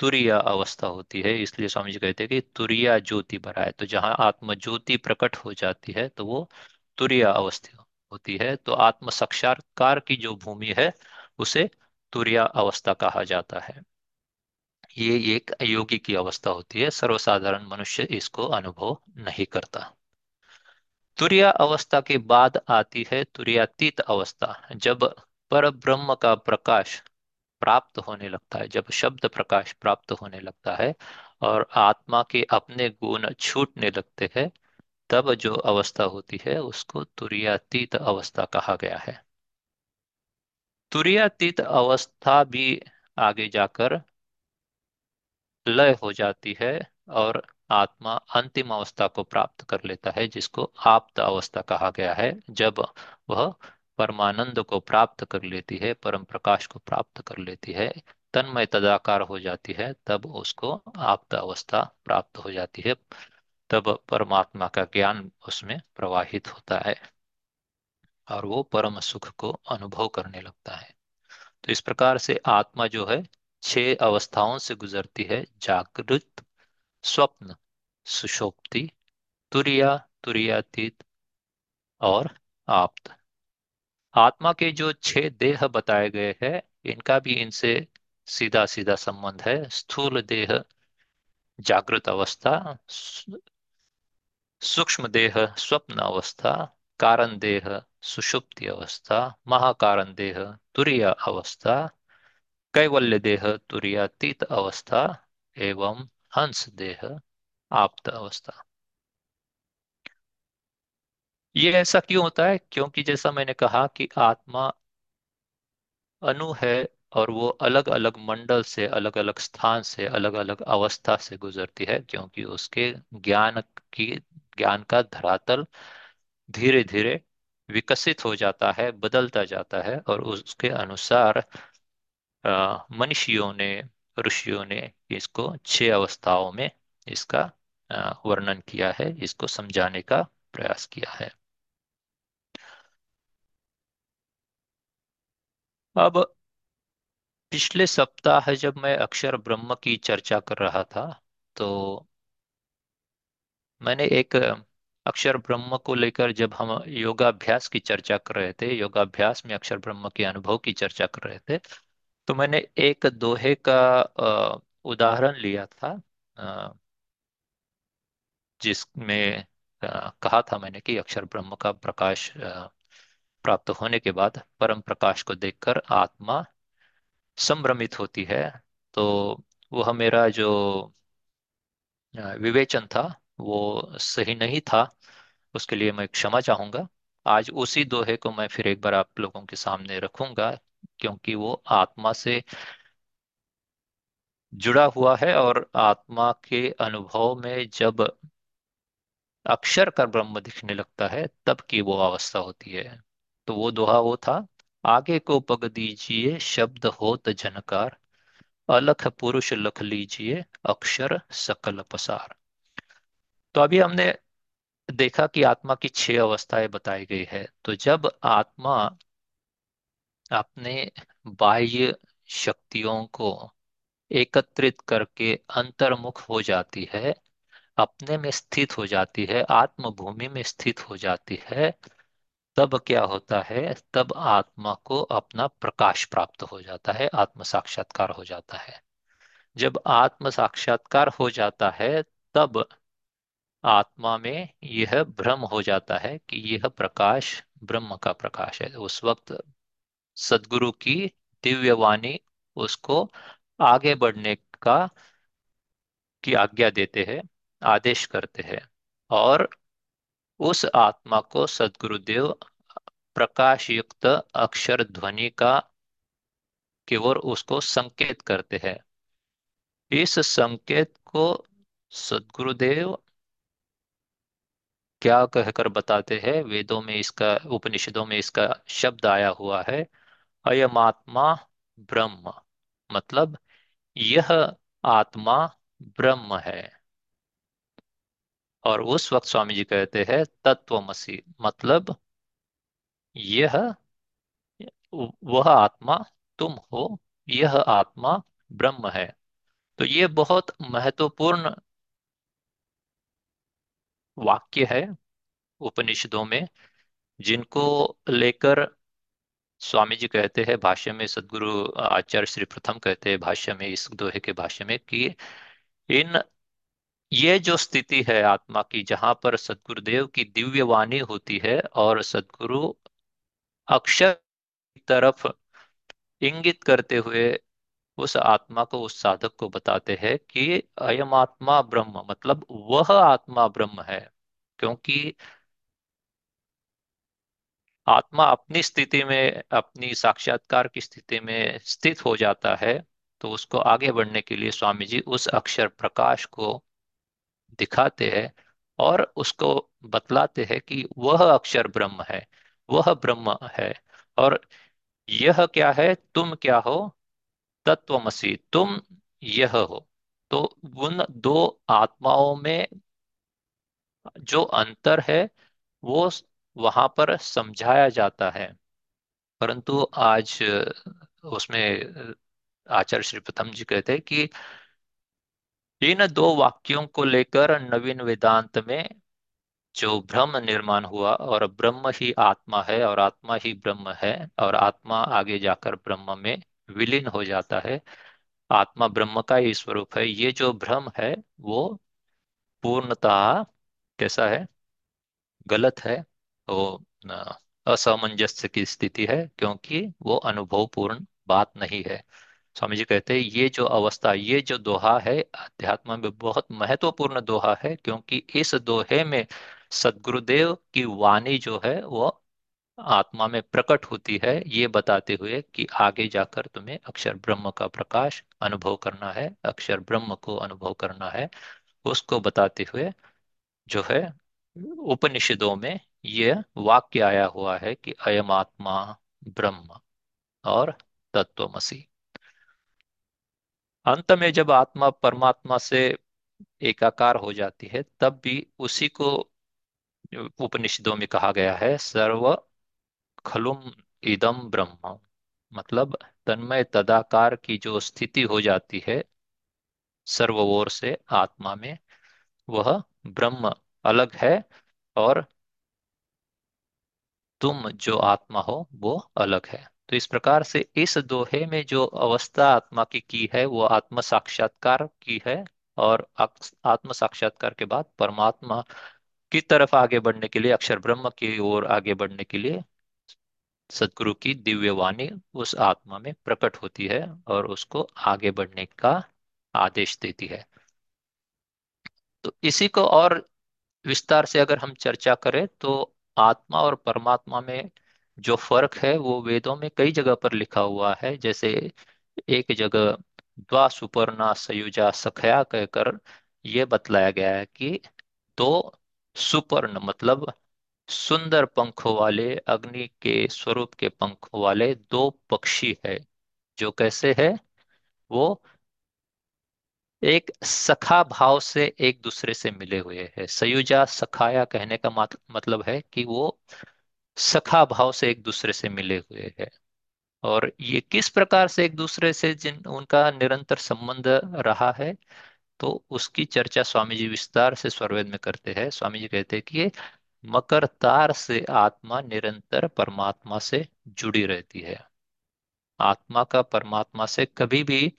तुरिया अवस्था होती है। इसलिए स्वामी जी कहते हैं कि तुरिया ज्योति बराए तो जहाँ आत्म ज्योति प्रकट हो जाती है तो वो तुरिया अवस्था होती है। तो आत्म साक्षात्कार की जो भूमि है, उसे तुरिया अवस्था कहा जाता है। ये एक योगी की अवस्था होती है। सर्वसाधारण मनुष्य इसको अनुभव नहीं करता। तुरिया अवस्था के बाद आती है तुरियातीत अवस्था, जब पर ब्रह्म का प्रकाश प्राप्त होने लगता है, जब शब्द प्रकाश प्राप्त होने लगता है और आत्मा के अपने गुण छूटने लगते हैं, तब जो अवस्था होती है उसको तुरियातीत अवस्था कहा गया है। तुरियातीत अवस्था भी आगे जाकर लय हो जाती है और आत्मा अंतिम अवस्था को प्राप्त कर लेता है, जिसको आप्त अवस्था कहा गया है। जब वह परमानंद को प्राप्त कर लेती है, परम प्रकाश को प्राप्त कर लेती है, तन्मय तदाकार हो जाती है, तब उसको आप्त अवस्था प्राप्त हो जाती है। तब परमात्मा का ज्ञान उसमें प्रवाहित होता है और वो परम सुख को अनुभव करने लगता है। तो इस प्रकार से आत्मा जो है छह अवस्थाओं से गुजरती है, जागृत, स्वप्न सुषुप्ति तुरिया, तुरियातीत और आप्त। आत्मा के जो छह देह बताए गए हैं, इनका भी इनसे सीधा सीधा संबंध है। स्थूल देह, जागृत अवस्था सूक्ष्म देह, स्वप्न अवस्था, कारण देह, सुषुप्ति अवस्था, महाकारण देह, तुरीय अवस्था कैवल्य देह तुरीयातीत अवस्था एवं हंस देह आप्त अवस्था। ये ऐसा क्यों होता है? क्योंकि जैसा मैंने कहा कि आत्मा अणु है और वो अलग अलग मंडल से अलग अलग स्थान से अलग अलग अवस्था से गुजरती है, क्योंकि उसके ज्ञान की, ज्ञान का धरातल धीरे धीरे विकसित हो जाता है, बदलता जाता है और उसके अनुसार मनीषियों ने, ऋषियों ने इसको छह अवस्थाओं में इसका वर्णन किया है, इसको समझाने का प्रयास किया है। अब पिछले सप्ताह जब मैं अक्षर ब्रह्म की चर्चा कर रहा था तो मैंने एक अक्षर ब्रह्म को लेकर जब हम योगाभ्यास की चर्चा कर रहे थे, योगाभ्यास में अक्षर ब्रह्म के अनुभव की चर्चा कर रहे थे तो मैंने एक दोहे का उदाहरण लिया था जिसमें कहा था मैंने कि अक्षर ब्रह्म का प्रकाश प्राप्त होने के बाद परम प्रकाश को देखकर आत्मा संभ्रमित होती है। तो वह मेरा जो विवेचन था, वो सही नहीं था, उसके लिए मैं क्षमा चाहूँगा। आज उसी दोहे को मैं फिर एक बार आप लोगों के सामने रखूँगा क्योंकि वो आत्मा से जुड़ा हुआ है और आत्मा के अनुभव में जब अक्षर का ब्रह्म दिखने लगता है, तब की वो अवस्था होती है। तो वो दोहा वो था, आगे को पग दीजिए, शब्द होत झनकार अलख पुरुष लख लीजिए, अक्षर सकल पसार। तो अभी हमने देखा कि आत्मा की छह अवस्थाएँ बताई गई है। तो जब आत्मा अपने बाह्य शक्तियों को एकत्रित करके अंतर्मुख हो जाती है, अपने में स्थित हो जाती है आत्म भूमि में स्थित हो जाती है, तब क्या होता है? तब आत्मा को अपना प्रकाश प्राप्त हो जाता है, आत्म साक्षात्कार हो जाता है। जब आत्म साक्षात्कार हो जाता है, तब आत्मा में यह भ्रम हो जाता है कि यह प्रकाश ब्रह्म का प्रकाश है। उस वक्त सदगुरु की दिव्य वाणी उसको आगे बढ़ने का की आज्ञा देते हैं, आदेश करते हैं और उस आत्मा को सदगुरुदेव प्रकाश युक्त अक्षर ध्वनि का की ओर उसको संकेत करते हैं। इस संकेत को सदगुरुदेव क्या कहकर बताते हैं? वेदों में इसका, उपनिषदों में इसका शब्द आया हुआ है। अयमात्मा ब्रह्म। मतलब यह आत्मा ब्रह्म है। और उस वक्त स्वामी जी कहते हैं, तत्वमसी। मतलब यह, वह आत्मा तुम हो, यह आत्मा ब्रह्म है। तो ये बहुत महत्वपूर्ण वाक्य है उपनिषदों में, जिनको लेकर स्वामी जी कहते हैं, भाष्य में सदगुरु आचार्य श्री प्रथम कहते हैं, भाष्य में, इस दोहे के भाष्य में कि इन ये जो स्थिति है आत्मा की, जहाँ पर सदगुरुदेव की दिव्य वाणी होती है और सदगुरु अक्षर तरफ़ इंगित करते हुए उस आत्मा को, उस साधक को बताते हैं कि अयम आत्मा ब्रह्म मतलब वह आत्मा ब्रह्म है, क्योंकि आत्मा अपनी स्थिति में, अपनी साक्षात्कार की स्थिति में स्थित हो जाता है तो उसको आगे बढ़ने के लिए स्वामी जी उस अक्षर प्रकाश को दिखाते हैं और उसको बतलाते हैं कि वह अक्षर ब्रह्म है, वह ब्रह्म है। और यह क्या है? तुम क्या हो? तत्वमसी, तुम यह हो। तो उन दो आत्माओं में जो अंतर है, वो वहाँ पर समझाया जाता है। परंतु आज, उसमें, आचार्य श्री प्रथम जी कहते हैं कि इन दो वाक्यों को लेकर नवीन वेदांत में जो ब्रह्म निर्माण हुआ, और ब्रह्म ही आत्मा है, और आत्मा ही ब्रह्म है, और आत्मा आगे जाकर ब्रह्म में विलीन हो जाता है। आत्मा ब्रह्म का ही स्वरूप है। ये जो भ्रम है, वो पूर्णतः कैसा है? गलत है। वो असामंजस्य की स्थिति है क्योंकि वो अनुभवपूर्ण बात नहीं है। स्वामी जी कहते हैं, ये जो अवस्था, ये जो दोहा है, अध्यात्म में बहुत महत्वपूर्ण दोहा है क्योंकि इस दोहे में सदगुरुदेव की वाणी जो है, वो आत्मा में प्रकट होती है। ये बताते हुए कि आगे जाकर तुम्हें अक्षर ब्रह्म का प्रकाश अनुभव करना है, अक्षर ब्रह्म को अनुभव करना है। उसको बताते हुए जो है, उपनिषदों में ये वाक्य आया हुआ है कि अयम आत्मा ब्रह्म और तत्वमसी अंत में जब आत्मा परमात्मा से एकाकार हो जाती है, तब भी उसी को उपनिषदों में कहा गया है, सर्व खलुम इदम ब्रह्म। मतलब तन्मय तदाकार की जो स्थिति हो जाती है सर्व ओर से आत्मा में, वह ब्रह्म अलग है और तुम जो आत्मा हो, वो अलग है। तो इस प्रकार से इस दोहे में जो अवस्था आत्मा की की है, वो आत्म साक्षात्कार की है और आत्म साक्षात्कार के बाद परमात्मा की तरफ़ आगे बढ़ने के लिए, अक्षर ब्रह्म की ओर आगे बढ़ने के लिए सदगुरु की दिव्य वाणी उस आत्मा में प्रकट होती है और उसको आगे बढ़ने का आदेश देती है। तो इसी को और विस्तार से अगर हम चर्चा करें तो आत्मा और परमात्मा में जो फ़र्क है, वो वेदों में कई जगह पर लिखा हुआ है। जैसे एक जगह, द्वा सुपर्णा सयुजा सखया कहकर ये बतलाया गया है कि दो सुपर्ण मतलब सुंदर पंखों वाले, अग्नि के स्वरूप के पंखों वाले दो पक्षी है। जो कैसे है? वो एक सखा भाव से एक दूसरे से मिले हुए हैं। सयुजा सखाया कहने का मतलब है कि वो सखा भाव से एक दूसरे से मिले हुए हैं। और ये किस प्रकार से एक दूसरे से जिन, उनका निरंतर संबंध रहा है तो उसकी चर्चा स्वामी जी विस्तार से स्वरवेद में करते हैं। स्वामी जी कहते हैं कि मकर तार से आत्मा निरंतर परमात्मा से जुड़ी रहती है। आत्मा का परमात्मा से कभी भी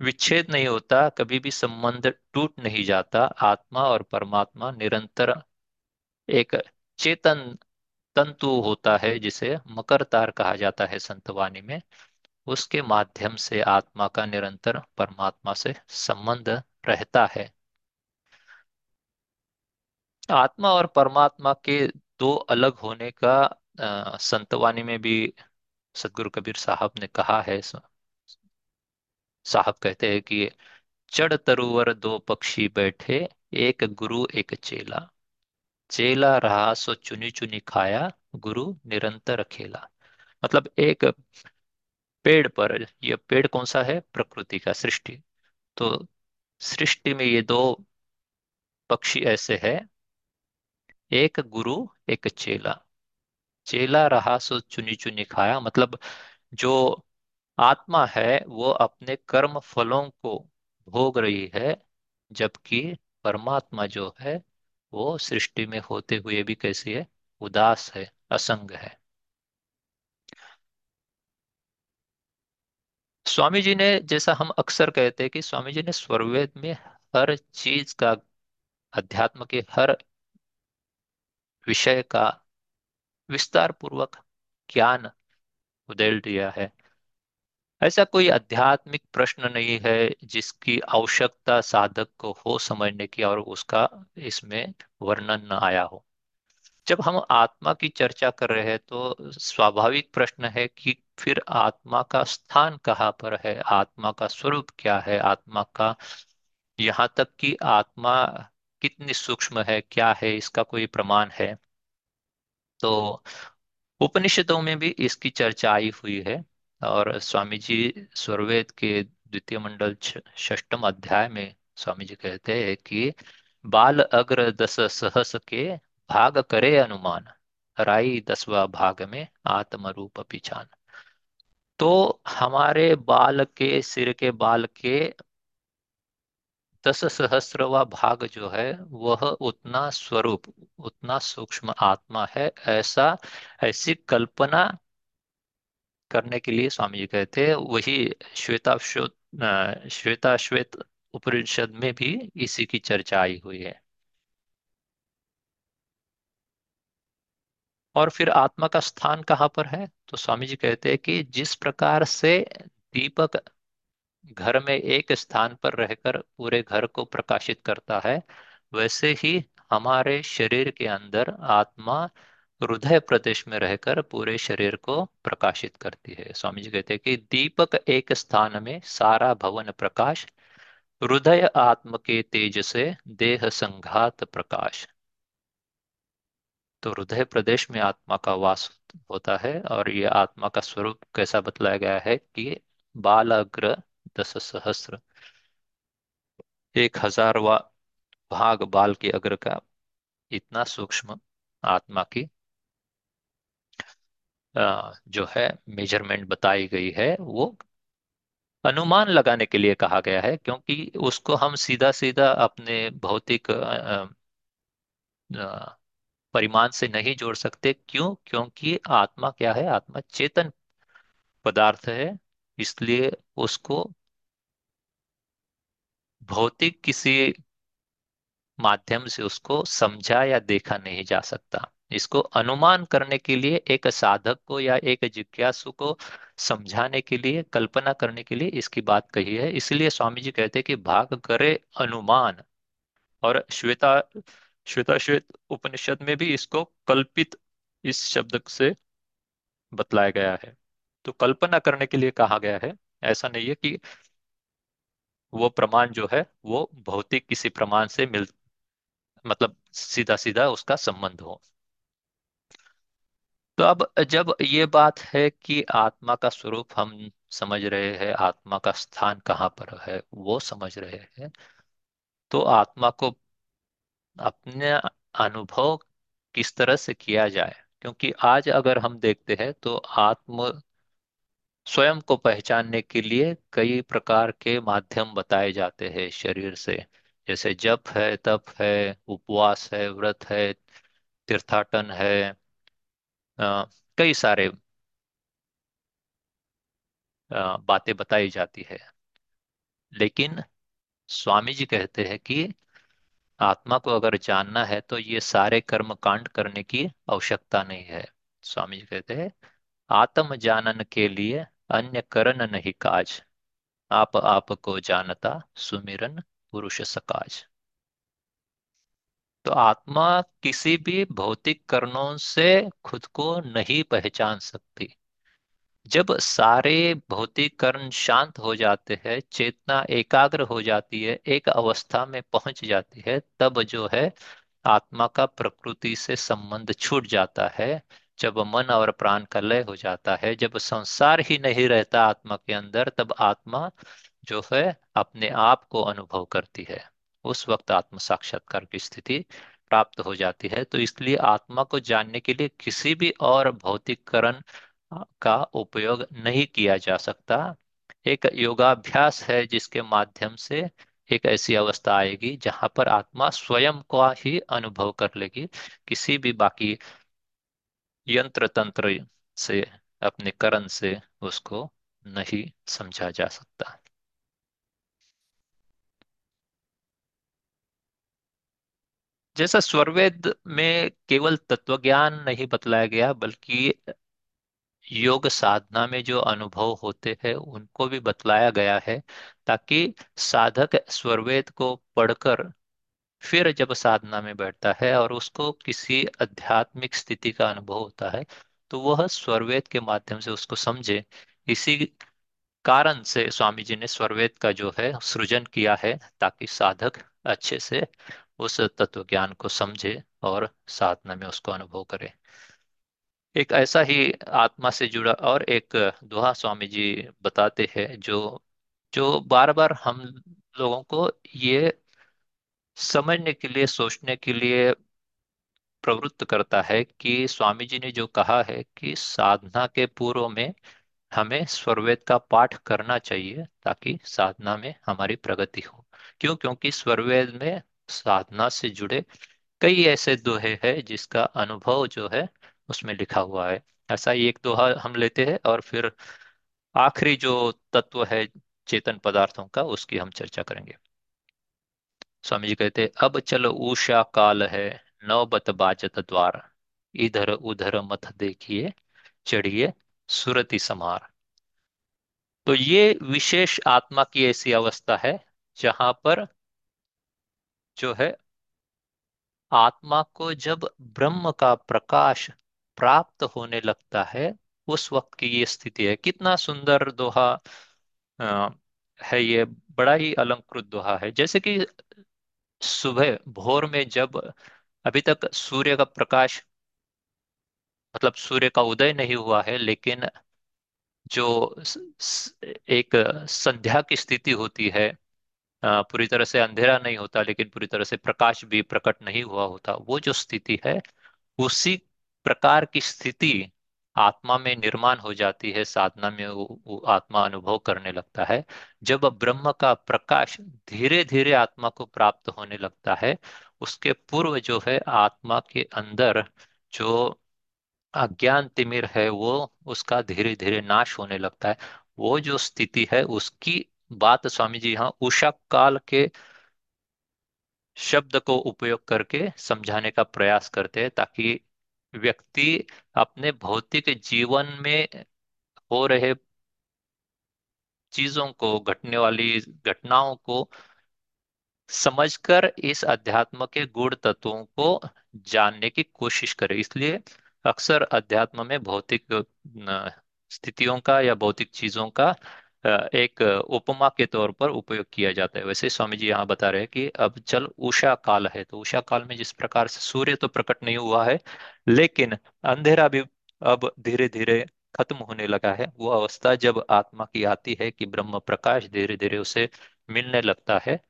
विच्छेद नहीं होता, कभी भी संबंध टूट नहीं जाता। आत्मा और परमात्मा निरंतर एक चेतन तंतु होता है, जिसे मकर तार कहा जाता है संतवाणी में। उसके माध्यम से आत्मा का निरंतर परमात्मा से संबंध रहता है। आत्मा और परमात्मा के दो अलग होने का संतवाणी में भी सदगुरु कबीर साहब ने कहा है साहब कहते हैं कि चढ़ तरुवर दो पक्षी बैठे, एक गुरु, एक चेला। चेला रहा, सो चुनी चुनी खाया, गुरु निरंतर खेला मतलब एक पेड़ पर यह पेड़ कौन सा है? प्रकृति का सृष्टि। तो सृष्टि में ये दो पक्षी ऐसे है, एक गुरु, एक चेला। चेला रहा, सो चुनी चुनी खाया मतलब जो आत्मा है, वो अपने कर्म फलों को भोग रही है, जबकि परमात्मा जो है, वो सृष्टि में होते हुए भी कैसी है, उदास है, असंग है। स्वामी जी ने जैसा हम अक्सर कहते हैं कि स्वामी जी ने स्वरवेद में हर चीज़ का, अध्यात्म के हर विषय का विस्तार पूर्वक ज्ञान उदेल दिया है। ऐसा कोई आध्यात्मिक प्रश्न नहीं है जिसकी आवश्यकता साधक को हो समझने की और उसका इसमें वर्णन न आया हो। जब हम आत्मा की चर्चा कर रहे हैं तो स्वाभाविक प्रश्न है कि फिर आत्मा का स्थान कहाँ पर है? आत्मा का स्वरूप क्या है? आत्मा का यहाँ तक कि आत्मा कितनी सूक्ष्म है? क्या है? इसका कोई प्रमाण है? तो उपनिषदों में भी इसकी चर्चा आई हुई है। और स्वामी जी स्वरवेद के द्वितीय मंडल षष्ठम अध्याय में स्वामी जी कहते हैं कि बाल अग्र दस सहस के भाग करे अनुमान, राई दसवा भाग में आत्म रूप पिछान तो हमारे बाल के, सिर के बाल के दस सहस्रवा भाग जो है, वह उतना स्वरूप, उतना सूक्ष्म आत्मा है, ऐसा ऐसी कल्पना करने के लिए स्वामी जी कहते हैं वही श्वेताश्वेत श्वेताश्वेत उपनिषद में भी इसी की चर्चा आई हुई है। और फिर आत्मा का स्थान कहाँ पर है? तो स्वामी जी कहते हैं कि जिस प्रकार से दीपक घर में एक स्थान पर रहकर पूरे घर को प्रकाशित करता है, वैसे ही हमारे शरीर के अंदर आत्मा हृदय प्रदेश में रहकर पूरे शरीर को प्रकाशित करती है। स्वामी जी कहते हैं कि दीपक एक स्थान में सारा भवन प्रकाश, हृदय आत्म के तेज से देह संघात प्रकाश। तो हृदय प्रदेश में आत्मा का वास होता है और ये आत्मा का स्वरूप कैसा बतलाया गया है कि बाल अग्र दस सहस्र एक हजारवा भाग बाल के अग्र का इतना सूक्ष्म आत्मा की जो है मेज़रमेंट बताई गई है, वो अनुमान लगाने के लिए कहा गया है, क्योंकि उसको हम सीधा सीधा अपने भौतिक परिमाण से नहीं जोड़ सकते। क्यों? क्योंकि आत्मा क्या है? आत्मा चेतन पदार्थ है, इसलिए उसको भौतिक किसी माध्यम से उसको समझा या देखा नहीं जा सकता। इसको अनुमान करने के लिए, एक साधक को या एक जिज्ञासु को समझाने के लिए, कल्पना करने के लिए इसकी बात कही है। इसलिए स्वामी जी कहते हैं कि भाग करे अनुमान। और श्वेता श्वेता श्वेत उपनिषद में भी इसको कल्पित इस शब्द से बतलाया गया है। तो कल्पना करने के लिए कहा गया है। ऐसा नहीं है कि वो प्रमाण जो है, वो भौतिक किसी प्रमाण से मिल मतलब सीधा सीधा उसका संबंध हो। तो अब जब ये बात है कि आत्मा का स्वरूप हम समझ रहे हैं, आत्मा का स्थान कहाँ पर है, वो समझ रहे हैं तो आत्मा को अपने अनुभव किस तरह से किया जाए? क्योंकि आज अगर हम देखते हैं तो आत्म स्वयं को पहचानने के लिए कई प्रकार के माध्यम बताए जाते हैं शरीर से। जैसे जप है, तप है, उपवास है, व्रत है, तीर्थाटन है कई सारे बातें बताई जाती है। लेकिन स्वामी जी कहते हैं कि आत्मा को अगर जानना है तो ये सारे कर्म कांड करने की आवश्यकता नहीं है। स्वामी जी कहते हैं, आत्म जानन के लिए अन्य करण नहीं काज। आप आप को जानता सुमिरन पुरुष सकाज। तो आत्मा किसी भी भौतिक कारणों से खुद को नहीं पहचान सकती। जब सारे भौतिक कर्ण शांत हो जाते हैं, चेतना एकाग्र हो जाती है, एक अवस्था में पहुँच जाती है, तब जो है आत्मा का प्रकृति से संबंध छूट जाता है, जब मन और प्राण का लय हो जाता है। जब संसार ही नहीं रहता आत्मा के अंदर, तब आत्मा जो है अपने आप को अनुभव करती है। उस वक्त आत्म साक्षात्कार की स्थिति प्राप्त हो जाती है। तो इसलिए आत्मा को जानने के लिए किसी भी और भौतिककरण का उपयोग नहीं किया जा सकता। एक योगाभ्यास है जिसके माध्यम से एक ऐसी अवस्था आएगी जहाँ पर आत्मा स्वयं का ही अनुभव कर लेगी। किसी भी बाकी यंत्र तंत्र से, अपने करण से उसको नहीं समझा जा सकता। जैसा स्वरवेद में केवल तत्वज्ञान नहीं बतलाया गया, बल्कि योग साधना में जो अनुभव होते हैं, उनको भी बतलाया गया है, ताकि साधक स्वरवेद को पढ़कर फिर जब साधना में बैठता है और उसको किसी आध्यात्मिक स्थिति का अनुभव होता है तो वह स्वरवेद के माध्यम से उसको समझे। इसी कारण से स्वामी जी ने स्वरवेद का जो है सृजन किया है, ताकि साधक अच्छे से उस तत्व ज्ञान को समझे और साधना में उसको अनुभव करे। एक ऐसा ही आत्मा से जुड़ा और एक दोहा स्वामी जी बताते हैं जो जो बार बार हम लोगों को ये समझने के लिए, सोचने के लिए प्रवृत्त करता है कि स्वामी जी ने जो कहा है कि साधना के पूर्व में हमें स्वरवेद का पाठ करना चाहिए ताकि साधना में हमारी प्रगति हो। क्यों? क्योंकि स्वरवेद में साधना से जुड़े कई ऐसे दोहे हैं जिसका अनुभव जो है उसमें लिखा हुआ है। ऐसा ही एक दोहा हम लेते हैं और फिर आखिरी जो तत्व है चेतन पदार्थों का, उसकी हम चर्चा करेंगे। स्वामी जी कहते अब चल ऊषा काल है, नौबत बाजत द्वार। इधर उधर मत देखिए, चढ़िए सुरति समार। तो ये विशेष आत्मा की ऐसी अवस्था है जहाँ पर जो है, आत्मा को जब ब्रह्म का प्रकाश प्राप्त होने लगता है, उस वक्त की ये स्थिति है। कितना सुंदर दोहा है ये, बड़ा ही अलंकृत दोहा है। जैसे कि सुबह, भोर में जब अभी तक सूर्य का प्रकाश मतलब सूर्य का उदय नहीं हुआ है, लेकिन जो एक संध्या की स्थिति होती है पूरी तरह से अंधेरा नहीं होता लेकिन पूरी तरह से प्रकाश भी प्रकट नहीं हुआ होता। वो जो स्थिति है उसी प्रकार की स्थिति आत्मा में निर्माण हो जाती है साधना में वो, वो आत्मा अनुभव करने लगता है। जब ब्रह्म का प्रकाश धीरे धीरे आत्मा को प्राप्त होने लगता है उसके पूर्व जो है आत्मा के अंदर जो अज्ञान तिमिर है वो उसका धीरे धीरे नाश होने लगता है। वो जो स्थिति है उसकी बात स्वामी जी यहाँ उषा काल के शब्द को उपयोग करके समझाने का प्रयास करते हैं ताकि व्यक्ति अपने भौतिक जीवन में हो रहे चीज़ों को, घटने वाली घटनाओं को समझकर इस अध्यात्म के गुण तत्वों को जानने की कोशिश करे। इसलिए अक्सर अध्यात्म में भौतिक स्थितियों का या भौतिक चीज़ों का एक उपमा के तौर पर उपयोग किया जाता है। वैसे स्वामी जी यहाँ बता रहे हैं कि अब चल उषा काल है तो उषा काल में जिस प्रकार से सूर्य तो प्रकट नहीं हुआ है, लेकिन अंधेरा भी अब धीरे धीरे खत्म होने लगा है। वो अवस्था जब आत्मा की आती है कि ब्रह्म प्रकाश धीरे धीरे उसे मिलने लगता है,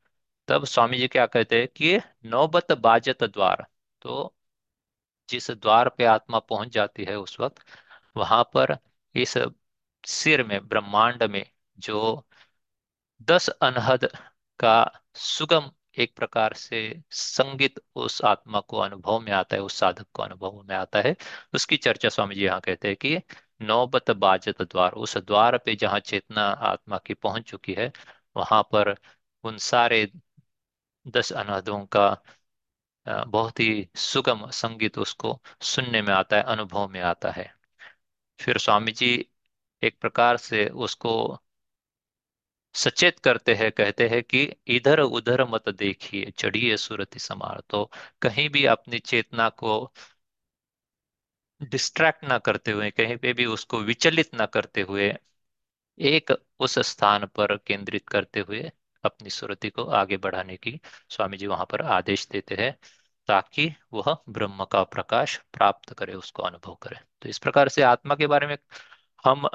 तब स्वामी जी क्या कहते हैं कि नौबत बाजत द्वार तो जिस द्वार पे आत्मा पहुँच जाती है उस वक्त, वहाँ पर इस सिर में, ब्रह्मांड में जो दस अनहद का सुगम एक प्रकार से संगीत उस आत्मा को अनुभव में आता है, उस साधक को अनुभव में आता है। उसकी चर्चा स्वामी जी यहाँ कहते हैं कि नौबत बाजत द्वार, उस द्वार पे जहाँ चेतना आत्मा की पहुँच चुकी है, वहाँ पर उन सारे दस अनहदों का बहुत ही सुगम संगीत उसको सुनने में आता है, अनुभव में आता है। फिर स्वामी जी एक प्रकार से उसको सचेत करते हैं, कहते हैं कि इधर उधर मत देखिए, चढ़िए सुरति समार तो कहीं भी अपनी चेतना को डिस्ट्रैक्ट ना करते हुए, कहीं पे भी उसको विचलित ना करते हुए, एक उस स्थान पर केंद्रित करते हुए अपनी सुरति को आगे बढ़ाने की स्वामी जी वहाँ पर आदेश देते हैं, ताकि वह ब्रह्म का प्रकाश प्राप्त करे, उसको अनुभव करे। तो इस प्रकार से आत्मा के बारे में हम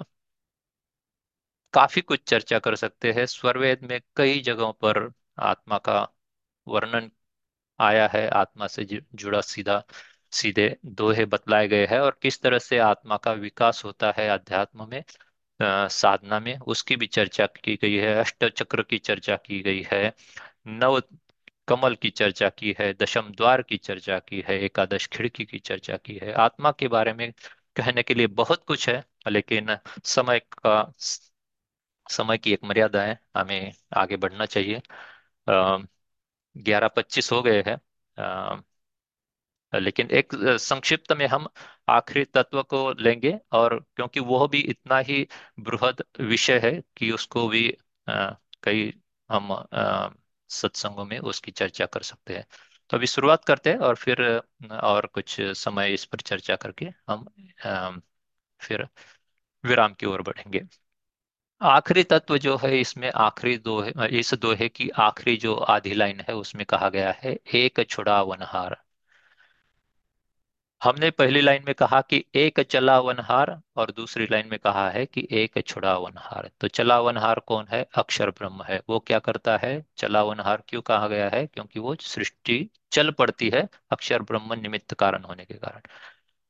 काफ़ी कुछ चर्चा कर सकते हैं। स्वरवेद में कई जगहों पर आत्मा का वर्णन आया है। आत्मा से जुड़ा सीधा सीधे दोहे बतलाए गए हैं और किस तरह से आत्मा का विकास होता है अध्यात्म में अ, साधना में उसकी भी चर्चा की गई है। अष्ट चक्र की चर्चा की गई है। नव कमल की चर्चा की है। दशम द्वार की चर्चा की है। एकादश खिड़की की चर्चा की है। आत्मा के बारे में कहने के लिए बहुत कुछ है लेकिन समय का समय की एक मर्यादा है, हमें आगे बढ़ना चाहिए। ग्यारह पच्चीस हो गए हैं। लेकिन एक संक्षिप्त में हम आखिरी तत्व को लेंगे और क्योंकि वह भी इतना ही बृहद विषय है कि उसको भी कई हम सत्संगों में उसकी चर्चा कर सकते हैं। तो अभी शुरुआत करते हैं और फिर और कुछ समय इस पर चर्चा करके हम फिर विराम की ओर बढ़ेंगे। आखिरी तत्व जो है, इसमें आखिरी दोहे, इस दोहे की आखिरी जो आधी लाइन है, उसमें कहा गया है, एक छुड़ावनहार। हमने पहली लाइन में कहा कि एक चलावनहार और दूसरी लाइन में कहा है कि एक छुड़ावनहार। तो चलावनहार कौन है? अक्षर ब्रह्म है। वो क्या करता है? चलावनहार क्यों कहा गया है? क्योंकि वो सृष्टि चल पड़ती है अक्षर ब्रह्म निमित्त कारण होने के कारण।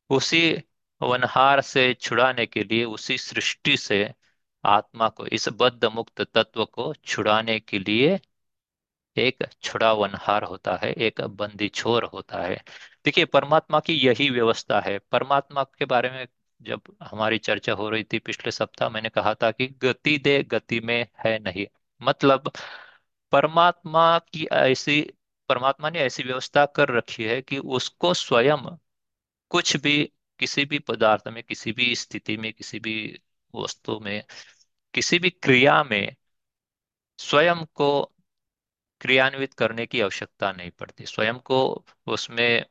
उसी वनहार से छुड़ाने के लिए, उसी सृष्टि से आत्मा को, इस बद्ध मुक्त तत्व को छुड़ाने के लिए एक छुड़ावनहार होता है, एक बंदी छोर होता है। देखिए, परमात्मा की यही व्यवस्था है। परमात्मा के बारे में जब हमारी चर्चा हो रही थी पिछले सप्ताह, मैंने कहा था कि गति दे, गति में है नहीं। मतलब परमात्मा की ऐसी, परमात्मा ने ऐसी व्यवस्था कर रखी है कि उसको स्वयं कुछ भी, किसी भी पदार्थ में, किसी भी स्थिति में, किसी भी वस्तु में किसी भी क्रिया में स्वयं को क्रियान्वित करने की आवश्यकता नहीं पड़ती। स्वयं को उसमें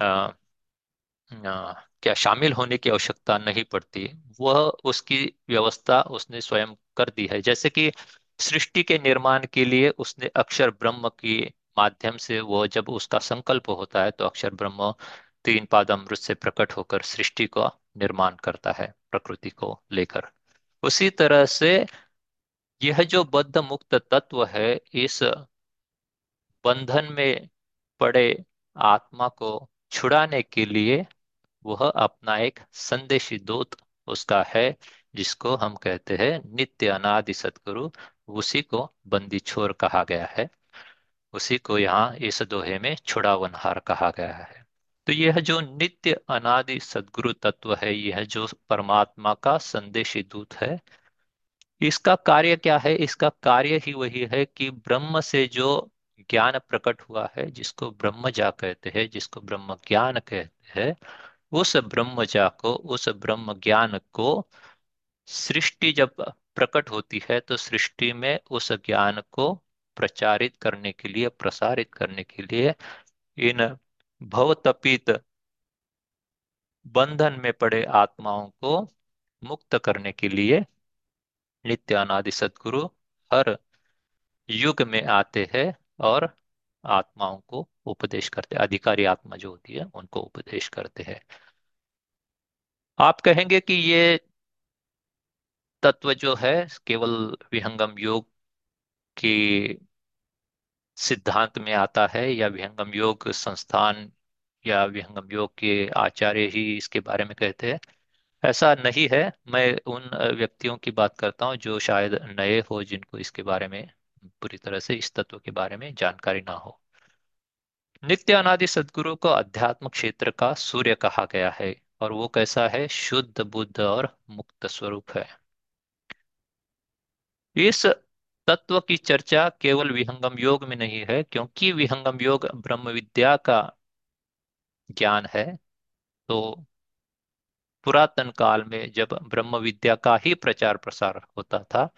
अ, अ, क्या शामिल होने की आवश्यकता नहीं पड़ती। वह उसकी व्यवस्था उसने स्वयं कर दी है। जैसे कि सृष्टि के निर्माण के लिए उसने अक्षर ब्रह्म की माध्यम से वह जब उसका संकल्प होता है तो अक्षर ब्रह्म तीन पाद अमृत से प्रकट होकर सृष्टि का निर्माण करता है प्रकृति को लेकर। उसी तरह से यह जो बद्ध मुक्त तत्व है, इस बंधन में पड़े आत्मा को छुड़ाने के लिए वह अपना एक संदेशी दूत उसका है, जिसको हम कहते हैं नित्य अनादि सद्गुरु। उसी को बंदी छोर कहा गया है। उसी को यहाँ इस दोहे में छुड़ावनहार कहा गया है। तो यह जो नित्य अनादि सदगुरु तत्व है, यह जो परमात्मा का संदेशी दूत है, इसका कार्य क्या है? इसका कार्य ही वही है कि ब्रह्म से जो ज्ञान प्रकट हुआ है, जिसको ब्रह्मजा कहते हैं, जिसको ब्रह्म ज्ञान कहते हैं, उस ब्रह्मजा को, उस ब्रह्म ज्ञान को सृष्टि जब प्रकट होती है तो सृष्टि में उस ज्ञान को प्रचारित करने के लिए, प्रसारित करने के लिए इन भवतपित बंधन में पड़े आत्माओं को मुक्त करने के लिए नित्य अनादि सद्गुरु हर युग में आते हैं और आत्माओं को उपदेश करते अधिकारी आत्मा जो होती है, उनको उपदेश करते हैं। आप कहेंगे कि ये तत्व जो है, केवल विहंगम योग के सिद्धांत में आता है, या विहंगम योग संस्थान, या विहंगम योग के आचार्य ही इसके बारे में कहते हैं। ऐसा नहीं है, मैं उन व्यक्तियों की बात करता हूँ जो शायद नए हो, जिनको इसके बारे में, पूरी तरह से इस तत्व के बारे में जानकारी ना हो। नित्य अनादि सदगुरु को अध्यात्म क्षेत्र का सूर्य कहा गया है, और वो कैसा है? शुद्ध बुद्ध और मुक्त स्वरूप है। इस तत्व की चर्चा केवल विहंगम योग में नहीं है, क्योंकि विहंगम योग ब्रह्म विद्या का ज्ञान है। तो पुरातन काल में जब ब्रह्म विद्या का ही प्रचार प्रसार होता था,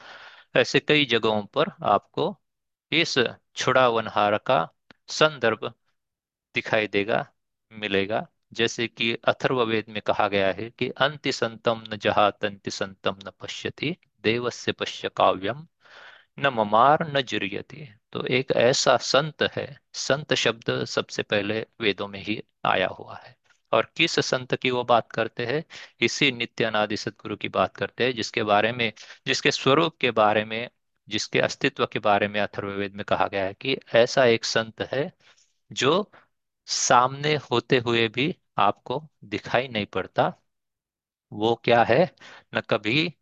ऐसे कई जगहों पर आपको इस छुड़ावनहार का संदर्भ दिखाई देगा, मिलेगा। जैसे कि अथर्ववेद में कहा गया है कि, अंति संतम न जहातंति संतम न पश्यति, देवस्य पश्य काव्यम न ममार न जुर्यति। तो एक ऐसा संत है, संत शब्द सबसे पहले वेदों में ही आया हुआ है। और किस संत की वो बात करते हैं? इसी नित्य अनादि सदगुरु की बात करते हैं, जिसके बारे में, जिसके स्वरूप के बारे में, जिसके अस्तित्व के बारे में अथर्ववेद में कहा गया है कि ऐसा एक संत है जो सामने होते हुए भी आपको दिखाई नहीं पड़ता। वो क्या है? न कभी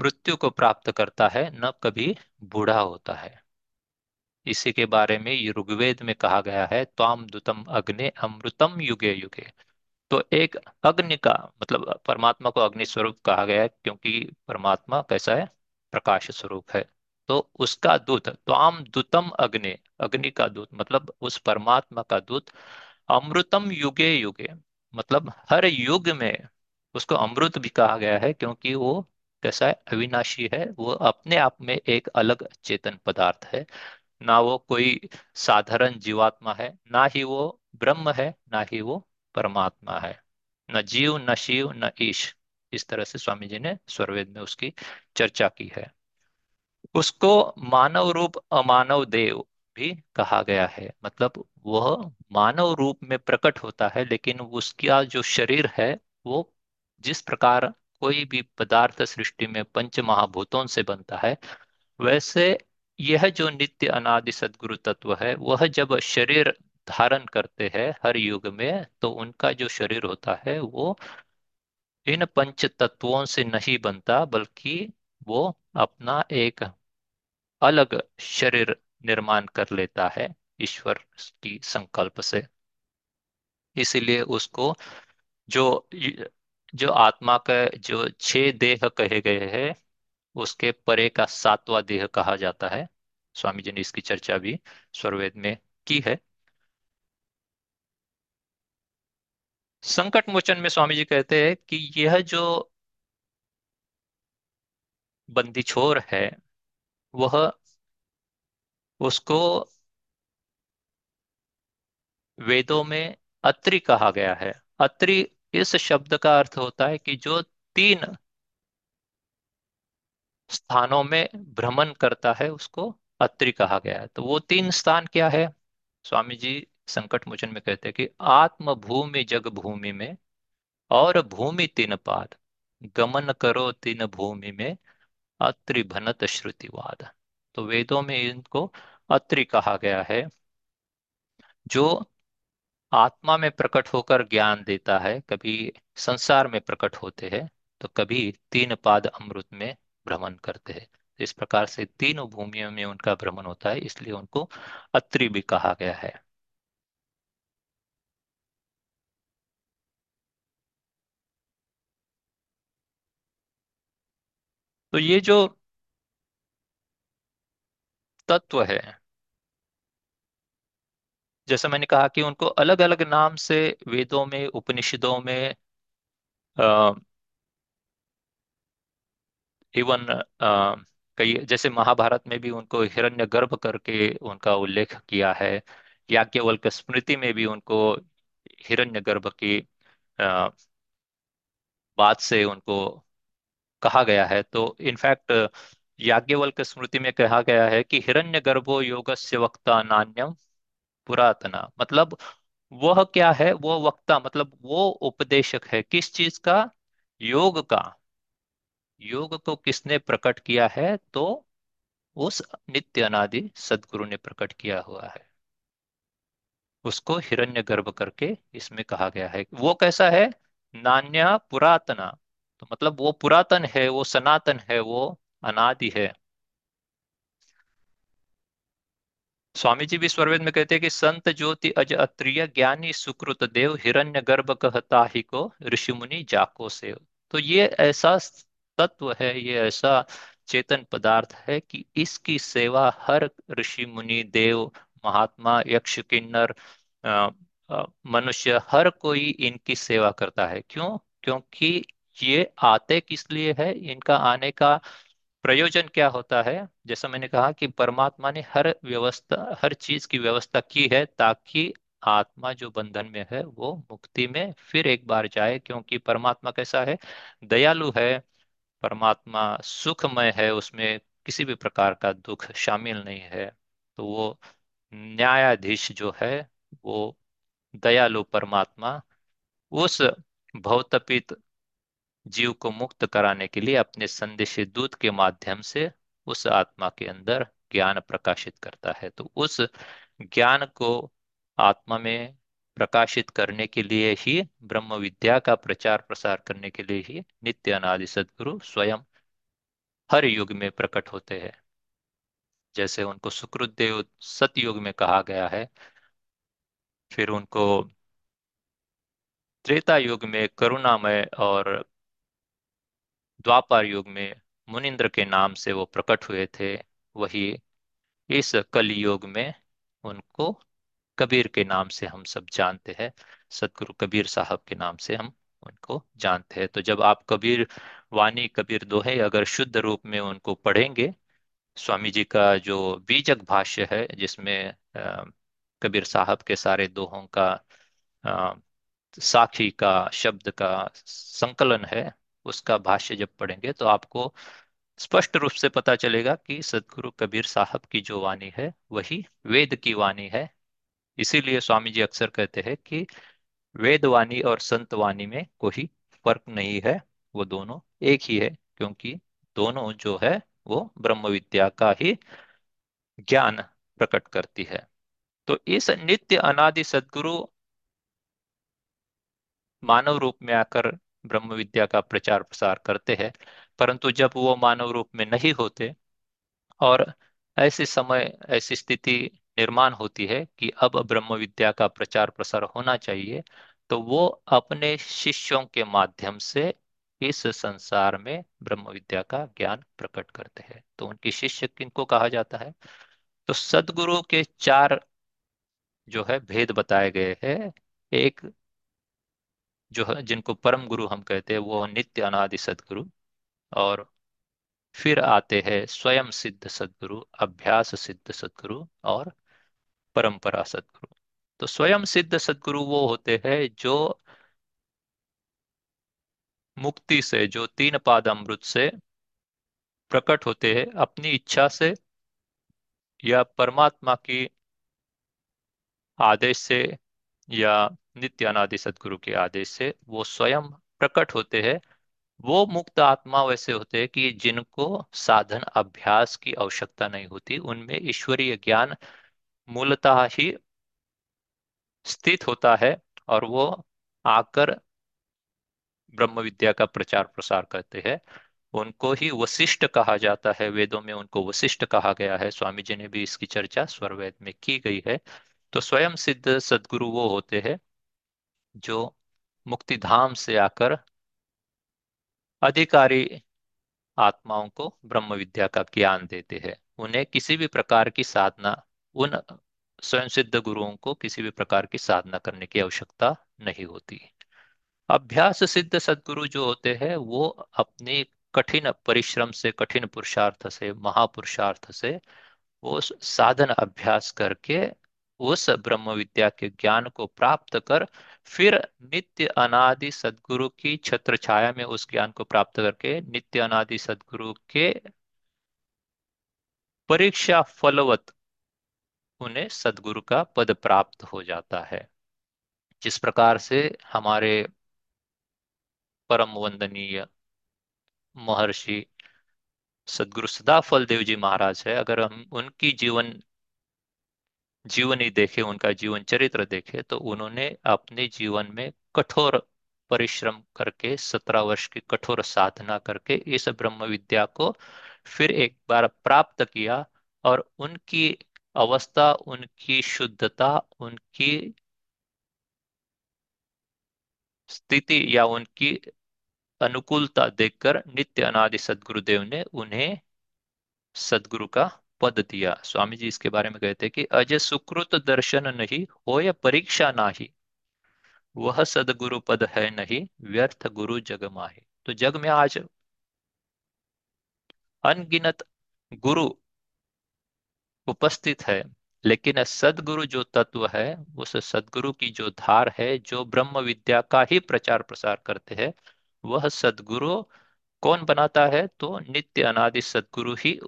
मृत्यु को प्राप्त करता है, न कभी बूढ़ा होता है। इसी के बारे में ऋग्वेद में कहा गया है त्वाम दुतम अग्नि अमृतम युगे युगे। तो एक अग्नि का मतलब परमात्मा को अग्नि स्वरूप कहा गया है, क्योंकि परमात्मा कैसा है? प्रकाश स्वरूप है। तो उसका दूत त्वाम दुतम अग्नि अग्नि का दूत मतलब उस परमात्मा का दूत, अमृतम युगे युगे मतलब हर युग में उसको अमृत भी कहा गया है, क्योंकि वो कैसा है? अविनाशी है, वो अपने आप में एक अलग चेतन पदार्थ है। ना वो कोई साधारण जीवात्मा है, ना ही वो ब्रह्म है, ना ही वो परमात्मा है। न जीव, न शिव, न ईश। इस तरह से स्वामी जी ने स्वरवेद में उसकी चर्चा की है। उसको मानव रूप, अमानव देव भी कहा गया है। मतलब वह मानव रूप में प्रकट होता है, लेकिन उसका जो शरीर है, वो जिस प्रकार कोई भी पदार्थ सृष्टि में पंच महाभूतों से बनता है, वैसे यह जो नित्य अनादि सदगुरु तत्व है, वह जब शरीर धारण करते हैं हर युग में तो उनका जो शरीर होता है, वो इन पंच तत्वों से नहीं बनता, बल्कि वो अपना एक अलग शरीर निर्माण कर लेता है ईश्वर की संकल्प से। इसलिए उसको जो जो आत्मा का जो छह देह कहे गए हैं, उसके परे का सातवां देह कहा जाता है। स्वामी जी ने इसकी चर्चा भी स्वरवेद में की है। संकट मोचन में स्वामी जी कहते हैं कि यह जो बंदी छोर है, वह उसको वेदों में अत्रि कहा गया है। अत्रि इस शब्द का अर्थ होता है कि जो तीन स्थानों में भ्रमण करता है, उसको अत्रि कहा गया है। तो वो तीन स्थान क्या है? स्वामी जी संकट मोचन में कहते हैं कि आत्म भूमि जग भूमि में और भूमि तीन पाद, गमन करो तीन भूमि में, अत्रि भनत श्रुतिवाद। तो वेदों में इनको अत्रि कहा गया है, जो आत्मा में प्रकट होकर ज्ञान देता है, कभी संसार में प्रकट होते हैं तो कभी तीन पाद अमृत में भ्रमण करते हैं। इस प्रकार से तीनों भूमियों में उनका भ्रमण होता है, इसलिए उनको अत्रि भी कहा गया है। तो ये जो तत्व है जैसा मैंने कहा कि उनको अलग अलग नाम से वेदों में उपनिषदों में इवन कई जैसे महाभारत में भी उनको हिरण्यगर्भ करके उनका उल्लेख किया है याज्ञवल्क स्मृति में भी उनको हिरण्यगर्भ की अ, बात से उनको कहा गया है। तो इनफैक्ट याज्ञवल्क स्मृति में कहा गया है कि हिरण्य हिरण्यगर्भो योगस्य वक्ता नान्यम। पुरातना। मतलब वह क्या है? वो वक्ता मतलब वो उपदेशक है। किस चीज़ का? योग का। योग को किसने प्रकट किया है? तो उस नित्य अनादि सदगुरु ने प्रकट किया हुआ है। उसको हिरण्य गर्भ करके इसमें कहा गया है। वो कैसा है? नान्या पुरातना। तो मतलब वो पुरातन है, वो सनातन है, वो अनादि है। स्वामी जी भी स्वरवेद में कहते हैं कि संत ज्योति अज अत्रिय ज्ञानी सुकृत देव हिरण्य गर्भ कहता ही को ऋषि मुनि जाको से तो ये ऐसा तत्व है, ये ऐसा चेतन पदार्थ है कि इसकी सेवा हर ऋषि मुनि देव, महात्मा, यक्ष, किन्नर मनुष्य, हर कोई इनकी सेवा करता है। क्यों? क्योंकि ये आते किस लिए है? इनका आने का प्रयोजन क्या होता है? जैसा मैंने कहा कि परमात्मा ने हर व्यवस्था, हर चीज़ की व्यवस्था की है ताकि आत्मा जो बंधन में है वो मुक्ति में फिर एक बार जाए, क्योंकि परमात्मा कैसा है? दयालु है। परमात्मा सुखमय है, उसमें किसी भी प्रकार का दुख शामिल नहीं है। तो वो न्यायाधीश जो है, वो दयालु परमात्मा, उस भवतपित जीव को मुक्त कराने के लिए अपने संदेश दूत के माध्यम से उस आत्मा के अंदर ज्ञान प्रकाशित करता है। तो उस ज्ञान को आत्मा में प्रकाशित करने के लिए ही, ब्रह्म विद्या का प्रचार प्रसार करने के लिए ही नित्य अनादि सदगुरु स्वयं हर युग में प्रकट होते हैं। जैसे उनको सुकृतदेव सतयुग में कहा गया है, फिर उनको त्रेता युग में करुणामय और द्वापर युग में मुनिंद्र के नाम से वो प्रकट हुए थे, वही इस कलयुग में उनको कबीर के नाम से हम सब जानते हैं, सतगुरु कबीर साहब के नाम से हम उनको जानते हैं। तो जब आप कबीर वाणी, कबीर दोहे अगर शुद्ध रूप में उनको पढ़ेंगे, स्वामी जी का जो बीजक भाष्य है, जिसमें कबीर साहब के सारे दोहों का साखी का शब्द का संकलन है उसका भाष्य जब पढ़ेंगे तो आपको स्पष्ट रूप से पता चलेगा कि सदगुरु कबीर साहब की जो वाणी है, वही वेद की वाणी है। इसीलिए स्वामी जी अक्सर कहते हैं कि वेद वाणी और संत वाणी में कोई फ़र्क नहीं है, वो दोनों एक ही है, क्योंकि दोनों जो है, वो ब्रह्म विद्या का ही ज्ञान प्रकट करती है। तो इस नित्य अनादि सदगुरु मानव रूप में आकर ब्रह्म विद्या का प्रचार प्रसार करते हैं, परंतु जब वो मानव रूप में नहीं होते और ऐसे समय, ऐसी स्थिति निर्माण होती है कि अब ब्रह्म विद्या का प्रचार प्रसार होना चाहिए तो वो अपने शिष्यों के माध्यम से इस संसार में ब्रह्म विद्या का ज्ञान प्रकट करते हैं। तो उनकी शिष्य किनको कहा जाता है? तो सदगुरु के चार जो है भेद बताए गए हैं। एक जो जिनको परम गुरु हम कहते हैं, वो नित्य अनादि सदगुरु और फिर आते हैं स्वयं सिद्ध सदगुरु, अभ्यास सिद्ध सदगुरु और परंपरा सदगुरु। तो स्वयं सिद्ध सदगुरु वो होते हैं जो मुक्ति से, जो तीन पाद अमृत से प्रकट होते हैं, अपनी इच्छा से या परमात्मा की आदेश से या नित्य अनादि सदगुरु के आदेश से वो स्वयं प्रकट होते हैं। वो मुक्त आत्मा वैसे होते हैं कि जिनको साधन अभ्यास की आवश्यकता नहीं होती, उनमें ईश्वरीय ज्ञान मूलतः ही स्थित होता है और वो आकर ब्रह्म विद्या का प्रचार प्रसार करते हैं। उनको ही वशिष्ठ कहा जाता है। वेदों में उनको वशिष्ठ कहा गया है। स्वामी जी ने भी इसकी चर्चा स्वरवेद में की गई है। तो स्वयं सिद्ध सदगुरु वो होते हैं जो मुक्तिधाम से आकर अधिकारी आत्माओं को ब्रह्म विद्या का ज्ञान देते हैं। उन्हें किसी भी प्रकार की साधना, उन स्वयं सिद्ध गुरुओं को किसी भी प्रकार की साधना करने की आवश्यकता नहीं होती। अभ्यास सिद्ध सदगुरु जो होते हैं, वो अपने कठिन परिश्रम से, कठिन पुरुषार्थ से, महापुरुषार्थ से वो साधन अभ्यास करके उस ब्रह्म विद्या के ज्ञान को प्राप्त कर, फिर नित्य अनादि सदगुरु की छत्र छाया में उस ज्ञान को प्राप्त करके, नित्य अनादि सदगुरु के परीक्षा फलवत उन्हें सदगुरु का पद प्राप्त हो जाता है। जिस प्रकार से हमारे परम वंदनीय महर्षि सदगुरु सदाफल देव जी महाराज है, अगर हम उनकी जीवन जीवनी देखे, उनका जीवन चरित्र देखे तो उन्होंने अपने जीवन में कठोर परिश्रम करके, सत्रह वर्ष की कठोर साधना करके इस ब्रह्म विद्या को फिर एक बार प्राप्त किया और उनकी अवस्था, उनकी शुद्धता, उनकी स्थिति या उनकी अनुकूलता देखकर नित्य अनादि सदगुरुदेव ने उन्हें सदगुरु का पद दिया। स्वामी जी इसके बारे में कहते हैं कि अजय सुकृत दर्शन नहीं हो या परीक्षा नाही। वह सदगुरु पद है नहीं, व्यर्थ गुरु जग माहे। तो जग में आज अनगिनत गुरु उपस्थित है, लेकिन सदगुरु जो तत्व है, उस सदगुरु की जो धार है, जो ब्रह्म विद्या का ही प्रचार प्रसार करते हैं, वह सदगुरु कौन बनाता है? तो नित्य अनादि सदगुरु ही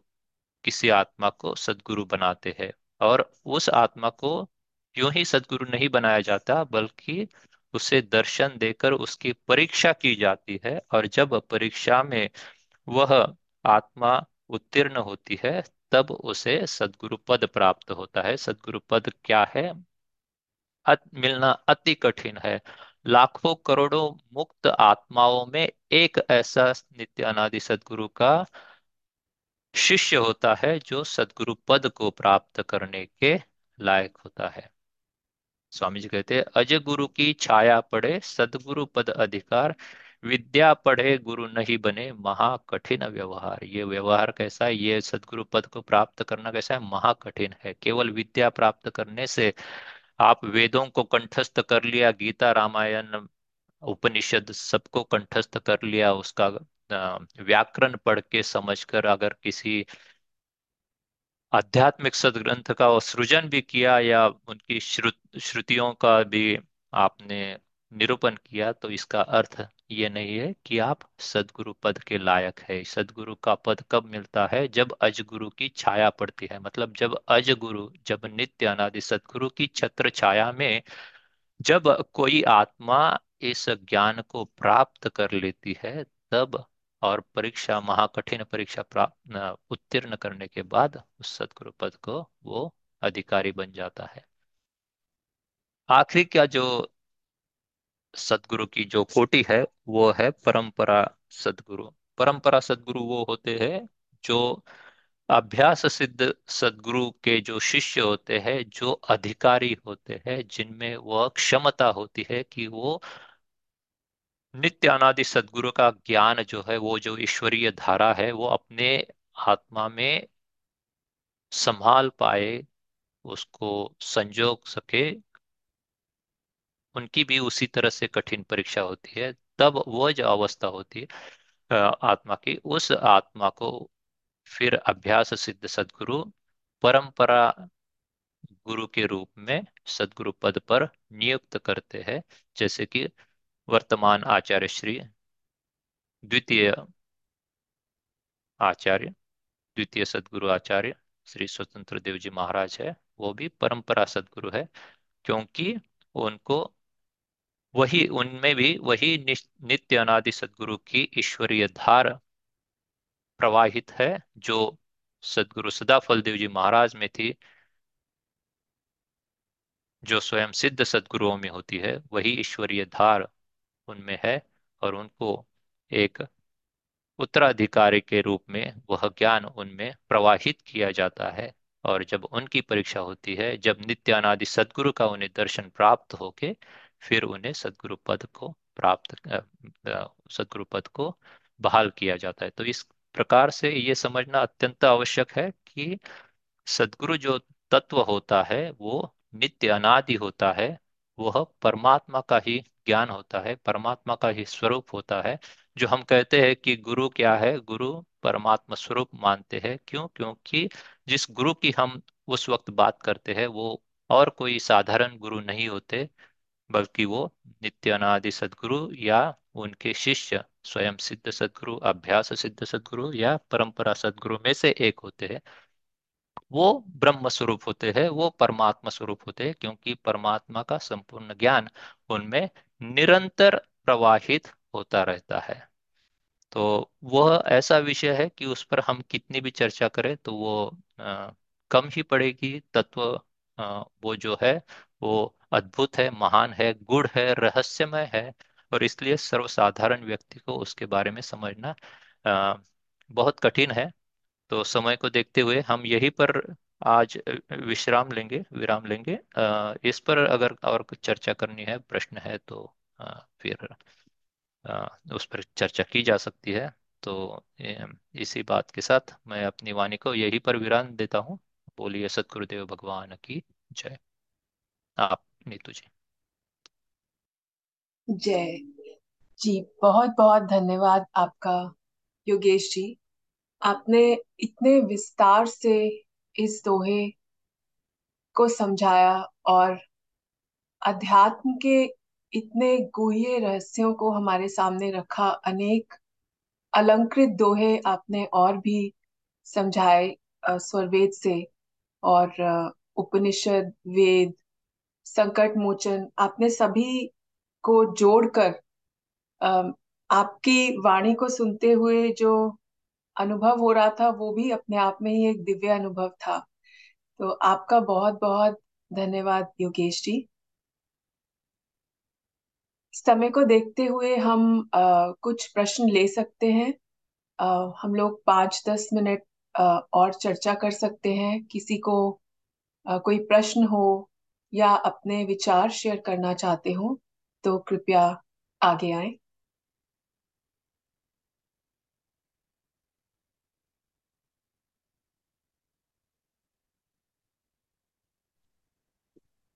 किसी आत्मा को सदगुरु बनाते हैं और उस आत्मा को यूँ ही सदगुरु नहीं बनाया जाता, बल्कि उसे दर्शन देकर उसकी परीक्षा की जाती है और जब परीक्षा में वह आत्मा उत्तीर्ण होती है, तब उसे सदगुरु पद प्राप्त होता है। सदगुरु पद क्या है? अत, मिलना अति कठिन है। लाखों करोड़ों मुक्त आत्माओं में एक ऐसा नित्य अनादि सदगुरु का शिष्य होता है जो सदगुरु पद को प्राप्त करने के लायक होता है। स्वामी जी कहते हैं, अज गुरु की छाया पड़े, सदगुरु पद अधिकार, विद्या पढ़े, गुरु नहीं बने, महा कठिन व्यवहार। ये व्यवहार कैसा है? ये सदगुरु पद को प्राप्त करना कैसा है? महा कठिन है। केवल विद्या प्राप्त करने से आप वेदों को कंठस्थ कर लिया, गीता, रामायण, उपनिषद सबको कंठस्थ कर लिया, उसका व्याकरण पढ़ के समझकर अगर किसी आध्यात्मिक सदग्रंथ का सृजन भी किया या उनकी श्रुत, श्रुतियों का भी आपने निरूपण किया तो इसका अर्थ ये नहीं है कि आप सदगुरु पद के लायक है। सदगुरु का पद कब मिलता है? जब अजगुरु की छाया पड़ती है। मतलब जब अजगुरु, जब नित्य अनादि सदगुरु की छत्र छाया में जब कोई आत्मा इस ज्ञान को प्राप्त कर लेती है, तब और परीक्षा, महाकठिन परीक्षा प्राप्त उत्तीर्ण करने के बाद उस सदगुरु पद को वो अधिकारी बन जाता है। आखिरी क्या जो सदगुरु की जो कोटि है, वो है परंपरा सदगुरु। परंपरा सदगुरु वो होते हैं जो अभ्यास सिद्ध सदगुरु के जो शिष्य होते हैं, जो अधिकारी होते हैं, जिनमें वह क्षमता होती है कि वो नित्य अनादि सदगुरु का ज्ञान जो है, वो जो ईश्वरीय धारा है, वो अपने आत्मा में संभाल पाए, उसको संजोग सके, उनकी भी उसी तरह से कठिन परीक्षा होती है। तब वह जो अवस्था होती है आत्मा की, उस आत्मा को फिर अभ्यास सिद्ध सदगुरु, परंपरा गुरु के रूप में सदगुरु पद पर नियुक्त करते हैं। जैसे कि वर्तमान आचार्य श्री, द्वितीय आचार्य, द्वितीय सदगुरु आचार्य श्री स्वतंत्र देव जी महाराज है, वो भी परंपरा सदगुरु है, क्योंकि उनको वही, उनमें भी वही नित्य अनादि सदगुरु की ईश्वरीय धार प्रवाहित है, जो सदगुरु सदाफल देव जी महाराज में थी, जो स्वयं सिद्ध सदगुरुओं में होती है, वही ईश्वरीय धार उनमें है और उनको एक उत्तराधिकारी के रूप में वह ज्ञान उनमें प्रवाहित किया जाता है। और जब उनकी परीक्षा होती है, जब नित्य अनादि सदगुरु का उन्हें दर्शन प्राप्त होके फिर उन्हें सदगुरु पद को प्राप्त सदगुरु पद को बहाल किया जाता है। तो इस प्रकार से ये समझना अत्यंत आवश्यक है कि सदगुरु जो तत्व होता है, वो नित्य अनादि होता है, वह परमात्मा का ही ज्ञान होता है, परमात्मा का ही स्वरूप होता है, जो हम कहते हैं कि गुरु क्या है? गुरु परमात्मा स्वरूप मानते हैं। क्यों? क्योंकि जिस गुरु की हम उस वक्त बात करते हैं, वो और कोई साधारण गुरु नहीं होते, बल्कि वो नित्य अनादि सदगुरु या उनके शिष्य, स्वयं सिद्ध सदगुरु, अभ्यास सिद्ध सदगुरु या परंपरा सदगुरु में से एक होते हैं। वो ब्रह्म स्वरूप होते हैं, वो परमात्मा स्वरूप होते हैं, क्योंकि परमात्मा का संपूर्ण ज्ञान उनमें निरंतर प्रवाहित होता रहता है। तो वह ऐसा विषय है कि उस पर हम कितनी भी चर्चा करें तो वो कम ही पड़ेगी। तत्व वो जो है, वो अद्भुत है, महान है गुड़ है, रहस्यमय है और इसलिए सर्वसाधारण व्यक्ति को उसके बारे में समझना बहुत कठिन है। तो समय को देखते हुए हम यही पर आज विश्राम लेंगे, विराम लेंगे। इस पर अगर और कुछ चर्चा करनी है, प्रश्न है तो फिर उस पर चर्चा की जा सकती है। तो इसी बात के साथ मैं अपनी वाणी को यही पर विराम देता हूँ। बोलिए, सतगुरुदेव भगवान की जय। आप, नीतू जी। जय। जी बहुत बहुत धन्यवाद आपका, योगेश जी। आपने इतने विस्तार से इस दोहे को समझाया और अध्यात्म के इतने गूढ़े रहस्यों को हमारे सामने रखा। अनेक अलंकृत दोहे आपने और भी समझाए स्वरवेद से और उपनिषद, वेद संकट मोचन आपने सभी को जोड़कर आपकी वाणी को सुनते हुए जो अनुभव हो रहा था वो भी अपने आप में ही एक दिव्य अनुभव था। तो आपका बहुत बहुत धन्यवाद योगेश जी। समय को देखते हुए हम अ, कुछ प्रश्न ले सकते हैं। अ, हम लोग पाँच दस मिनट और चर्चा कर सकते हैं। किसी को अ, कोई प्रश्न हो या अपने विचार शेयर करना चाहते हो तो कृपया आगे आए।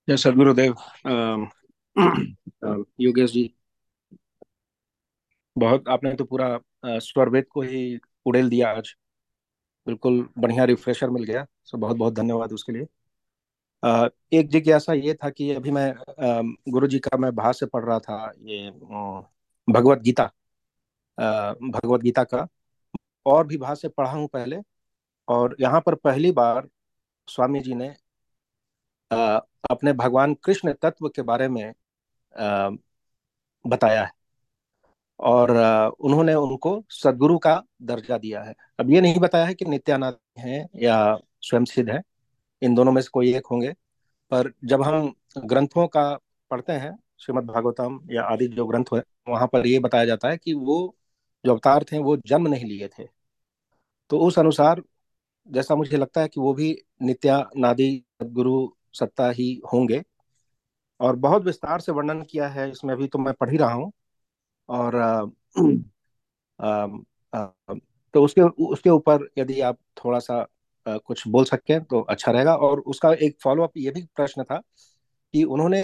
जय सदगुरुदेव योगेश जी बहुत आपने तो पूरा अ, स्वरवेद को ही उड़ेल दिया आज। बिल्कुल बढ़िया रिफ्रेशर मिल गया। सो बहुत बहुत धन्यवाद उसके लिए। अ, एक जिज्ञासा ये था कि अभी मैं अम, गुरु जी का मैं भाष्य पढ़ रहा था ये भगवत गीता। भगवत गीता का। और भी भाष्य पढ़ा हूँ पहले। और यहाँ पर पहली बार स्वामी जी ने अपने भगवान कृष्ण तत्व के बारे में बताया है। और उन्होंने उनको सदगुरु का दर्जा दिया है। अब ये नहीं बताया है कि नित्यानंद हैं या स्वयं सिद्ध है, इन दोनों में से कोई एक होंगे। पर जब हम ग्रंथों का पढ़ते हैं, श्रीमद् भागवतम या आदि जो ग्रंथ है, वहाँ पर ये बताया जाता है कि वो जो अवतार थे, वो जन्म नहीं लिए थे। तो उस अनुसार जैसा मुझे लगता है कि वो भी नित्यानादि सदगुरु सत्ता ही होंगे। और बहुत विस्तार से वर्णन किया है इसमें अभी तो मैं पढ़ ही रहा हूँ। और अ, [clears throat] अम, अ, तो उसके उसके ऊपर यदि आप थोड़ा सा अ, कुछ बोल सकते हैं तो अच्छा रहेगा। और उसका एक फॉलो अप ये भी प्रश्न था कि उन्होंने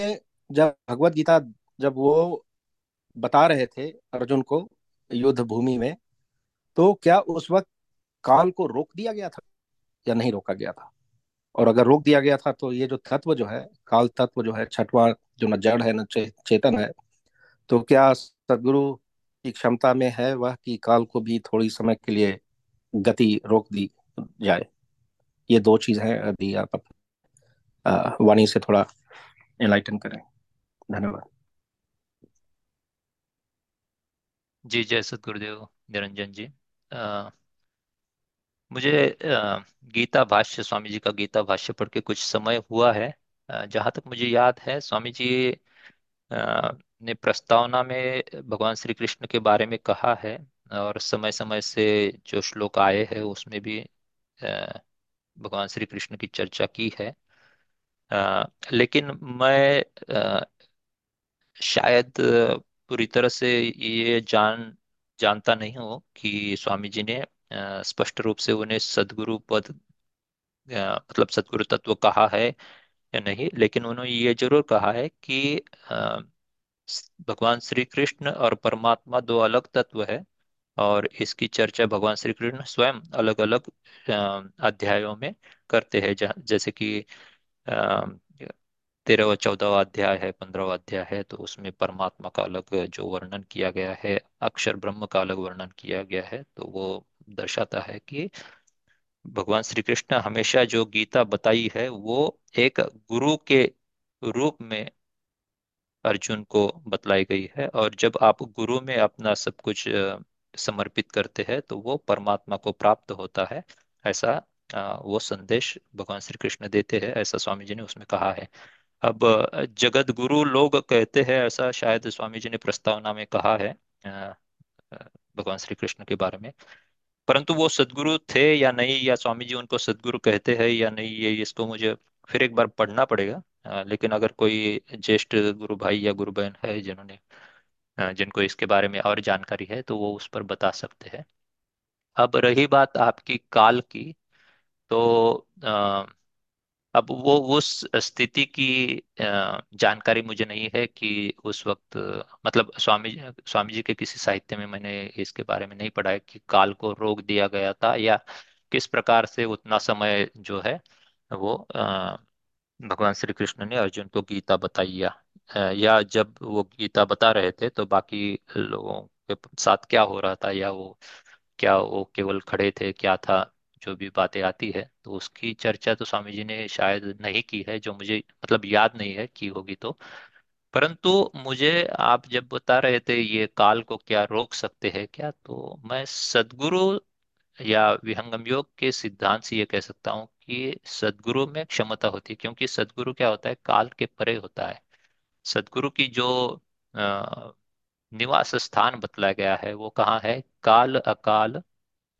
जब भगवत गीता जब वो बता रहे थे अर्जुन को युद्ध भूमि में तो क्या उस वक्त काल को रोक दिया गया था या नहीं रोका गया था? और अगर रोक दिया गया था तो ये जो तत्व जो है काल तत्व जो है छठवा जो न जड़ है न चे, चेतन है तो क्या सदगुरु की क्षमता में है वह कि काल को भी थोड़ी समय के लिए गति रोक दी जाए? ये दो चीज़ हैं यदि आप अ, वाणी से थोड़ा एनलाइटन करें। धन्यवाद। जी जय सतगुरुदेव निरंजन जी। अ, मुझे गीता भाष्य स्वामी जी का गीता भाष्य पढ़ के कुछ समय हुआ है। जहाँ तक मुझे याद है स्वामी जी ने प्रस्तावना में भगवान श्री कृष्ण के बारे में कहा है और समय समय से जो श्लोक आए हैं, उसमें भी भगवान श्री कृष्ण की चर्चा की है। लेकिन मैं शायद पूरी तरह से ये जान, जानता नहीं हूँ कि स्वामी जी ने स्पष्ट रूप से उन्हें सदगुरु पद मतलब सदगुरु तत्व कहा है या नहीं, लेकिन उन्होंने ये ज़रूर कहा है कि भगवान श्री कृष्ण और परमात्मा दो अलग तत्व है और इसकी चर्चा भगवान श्री कृष्ण स्वयं अलग अलग अध्यायों में करते हैं। जैसे कि तेरहवा, चौदहवा अध्याय है, पंद्रहवा अध्याय है तो उसमें परमात्मा का अलग जो वर्णन किया गया है, अक्षर ब्रह्म का अलग वर्णन किया गया है तो वो दर्शाता है कि भगवान श्री कृष्ण हमेशा जो गीता बताई है, वो एक गुरु के रूप में अर्जुन को बतलाई गई है। और जब आप गुरु में अपना सब कुछ समर्पित करते हैं तो वो परमात्मा को प्राप्त होता है। ऐसा वो संदेश भगवान श्री कृष्ण देते हैं, ऐसा स्वामी जी ने उसमें कहा है। अब जगत गुरु लोग कहते हैं, ऐसा शायद स्वामी जी ने प्रस्तावना में कहा है भगवान श्री कृष्ण के बारे में। परंतु वो सदगुरु थे या नहीं या स्वामी जी उनको सदगुरु कहते हैं या नहीं ये इसको मुझे फिर एक बार पढ़ना पड़ेगा। अ, लेकिन अगर कोई ज्येष्ठ गुरु भाई या गुरु बहन है जिन्होंने जिनको इसके बारे में और जानकारी है तो वो उस पर बता सकते हैं। अब रही बात आपकी काल की तो अब वो उस स्थिति की जानकारी मुझे नहीं है कि उस वक्त मतलब स्वामी स्वामी जी के किसी साहित्य में मैंने इसके बारे में नहीं पढ़ा है कि काल को रोक दिया गया था या किस प्रकार से उतना समय जो है वो भगवान श्री कृष्ण ने अर्जुन को गीता बताई या या जब वो गीता बता रहे थे तो बाकी लोगों के साथ क्या हो रहा था या वो, क्या वो केवल खड़े थे, क्या था? जो भी बातें आती है तो उसकी चर्चा तो स्वामी जी ने शायद नहीं की है, जो मुझे मतलब याद नहीं है की होगी तो। परंतु मुझे आप जब बता रहे थे ये काल को क्या रोक सकते हैं क्या तो मैं सदगुरु या विहंगम योग के सिद्धांत से ये कह सकता हूँ कि सदगुरु में क्षमता होती है, क्योंकि सदगुरु क्या होता है, काल के परे होता है। सदगुरु की जो निवास स्थान बतलाया गया है, वो कहाँ है? काल अकाल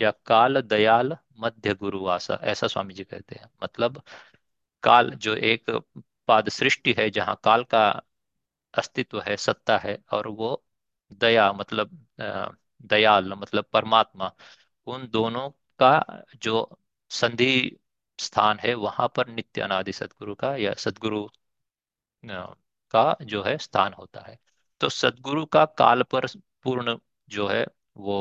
या काल दयाल मध्य गुरुवासा, ऐसा स्वामी जी कहते हैं। मतलब काल जो एक पाद सृष्टि है, जहाँ काल का अस्तित्व है, सत्ता है, और वो दया मतलब दयाल मतलब परमात्मा, उन दोनों का जो संधि स्थान है, वहाँ पर नित्य अनादि सदगुरु का या सदगुरु का जो है स्थान होता है। तो सदगुरु का काल पर पूर्ण जो है वो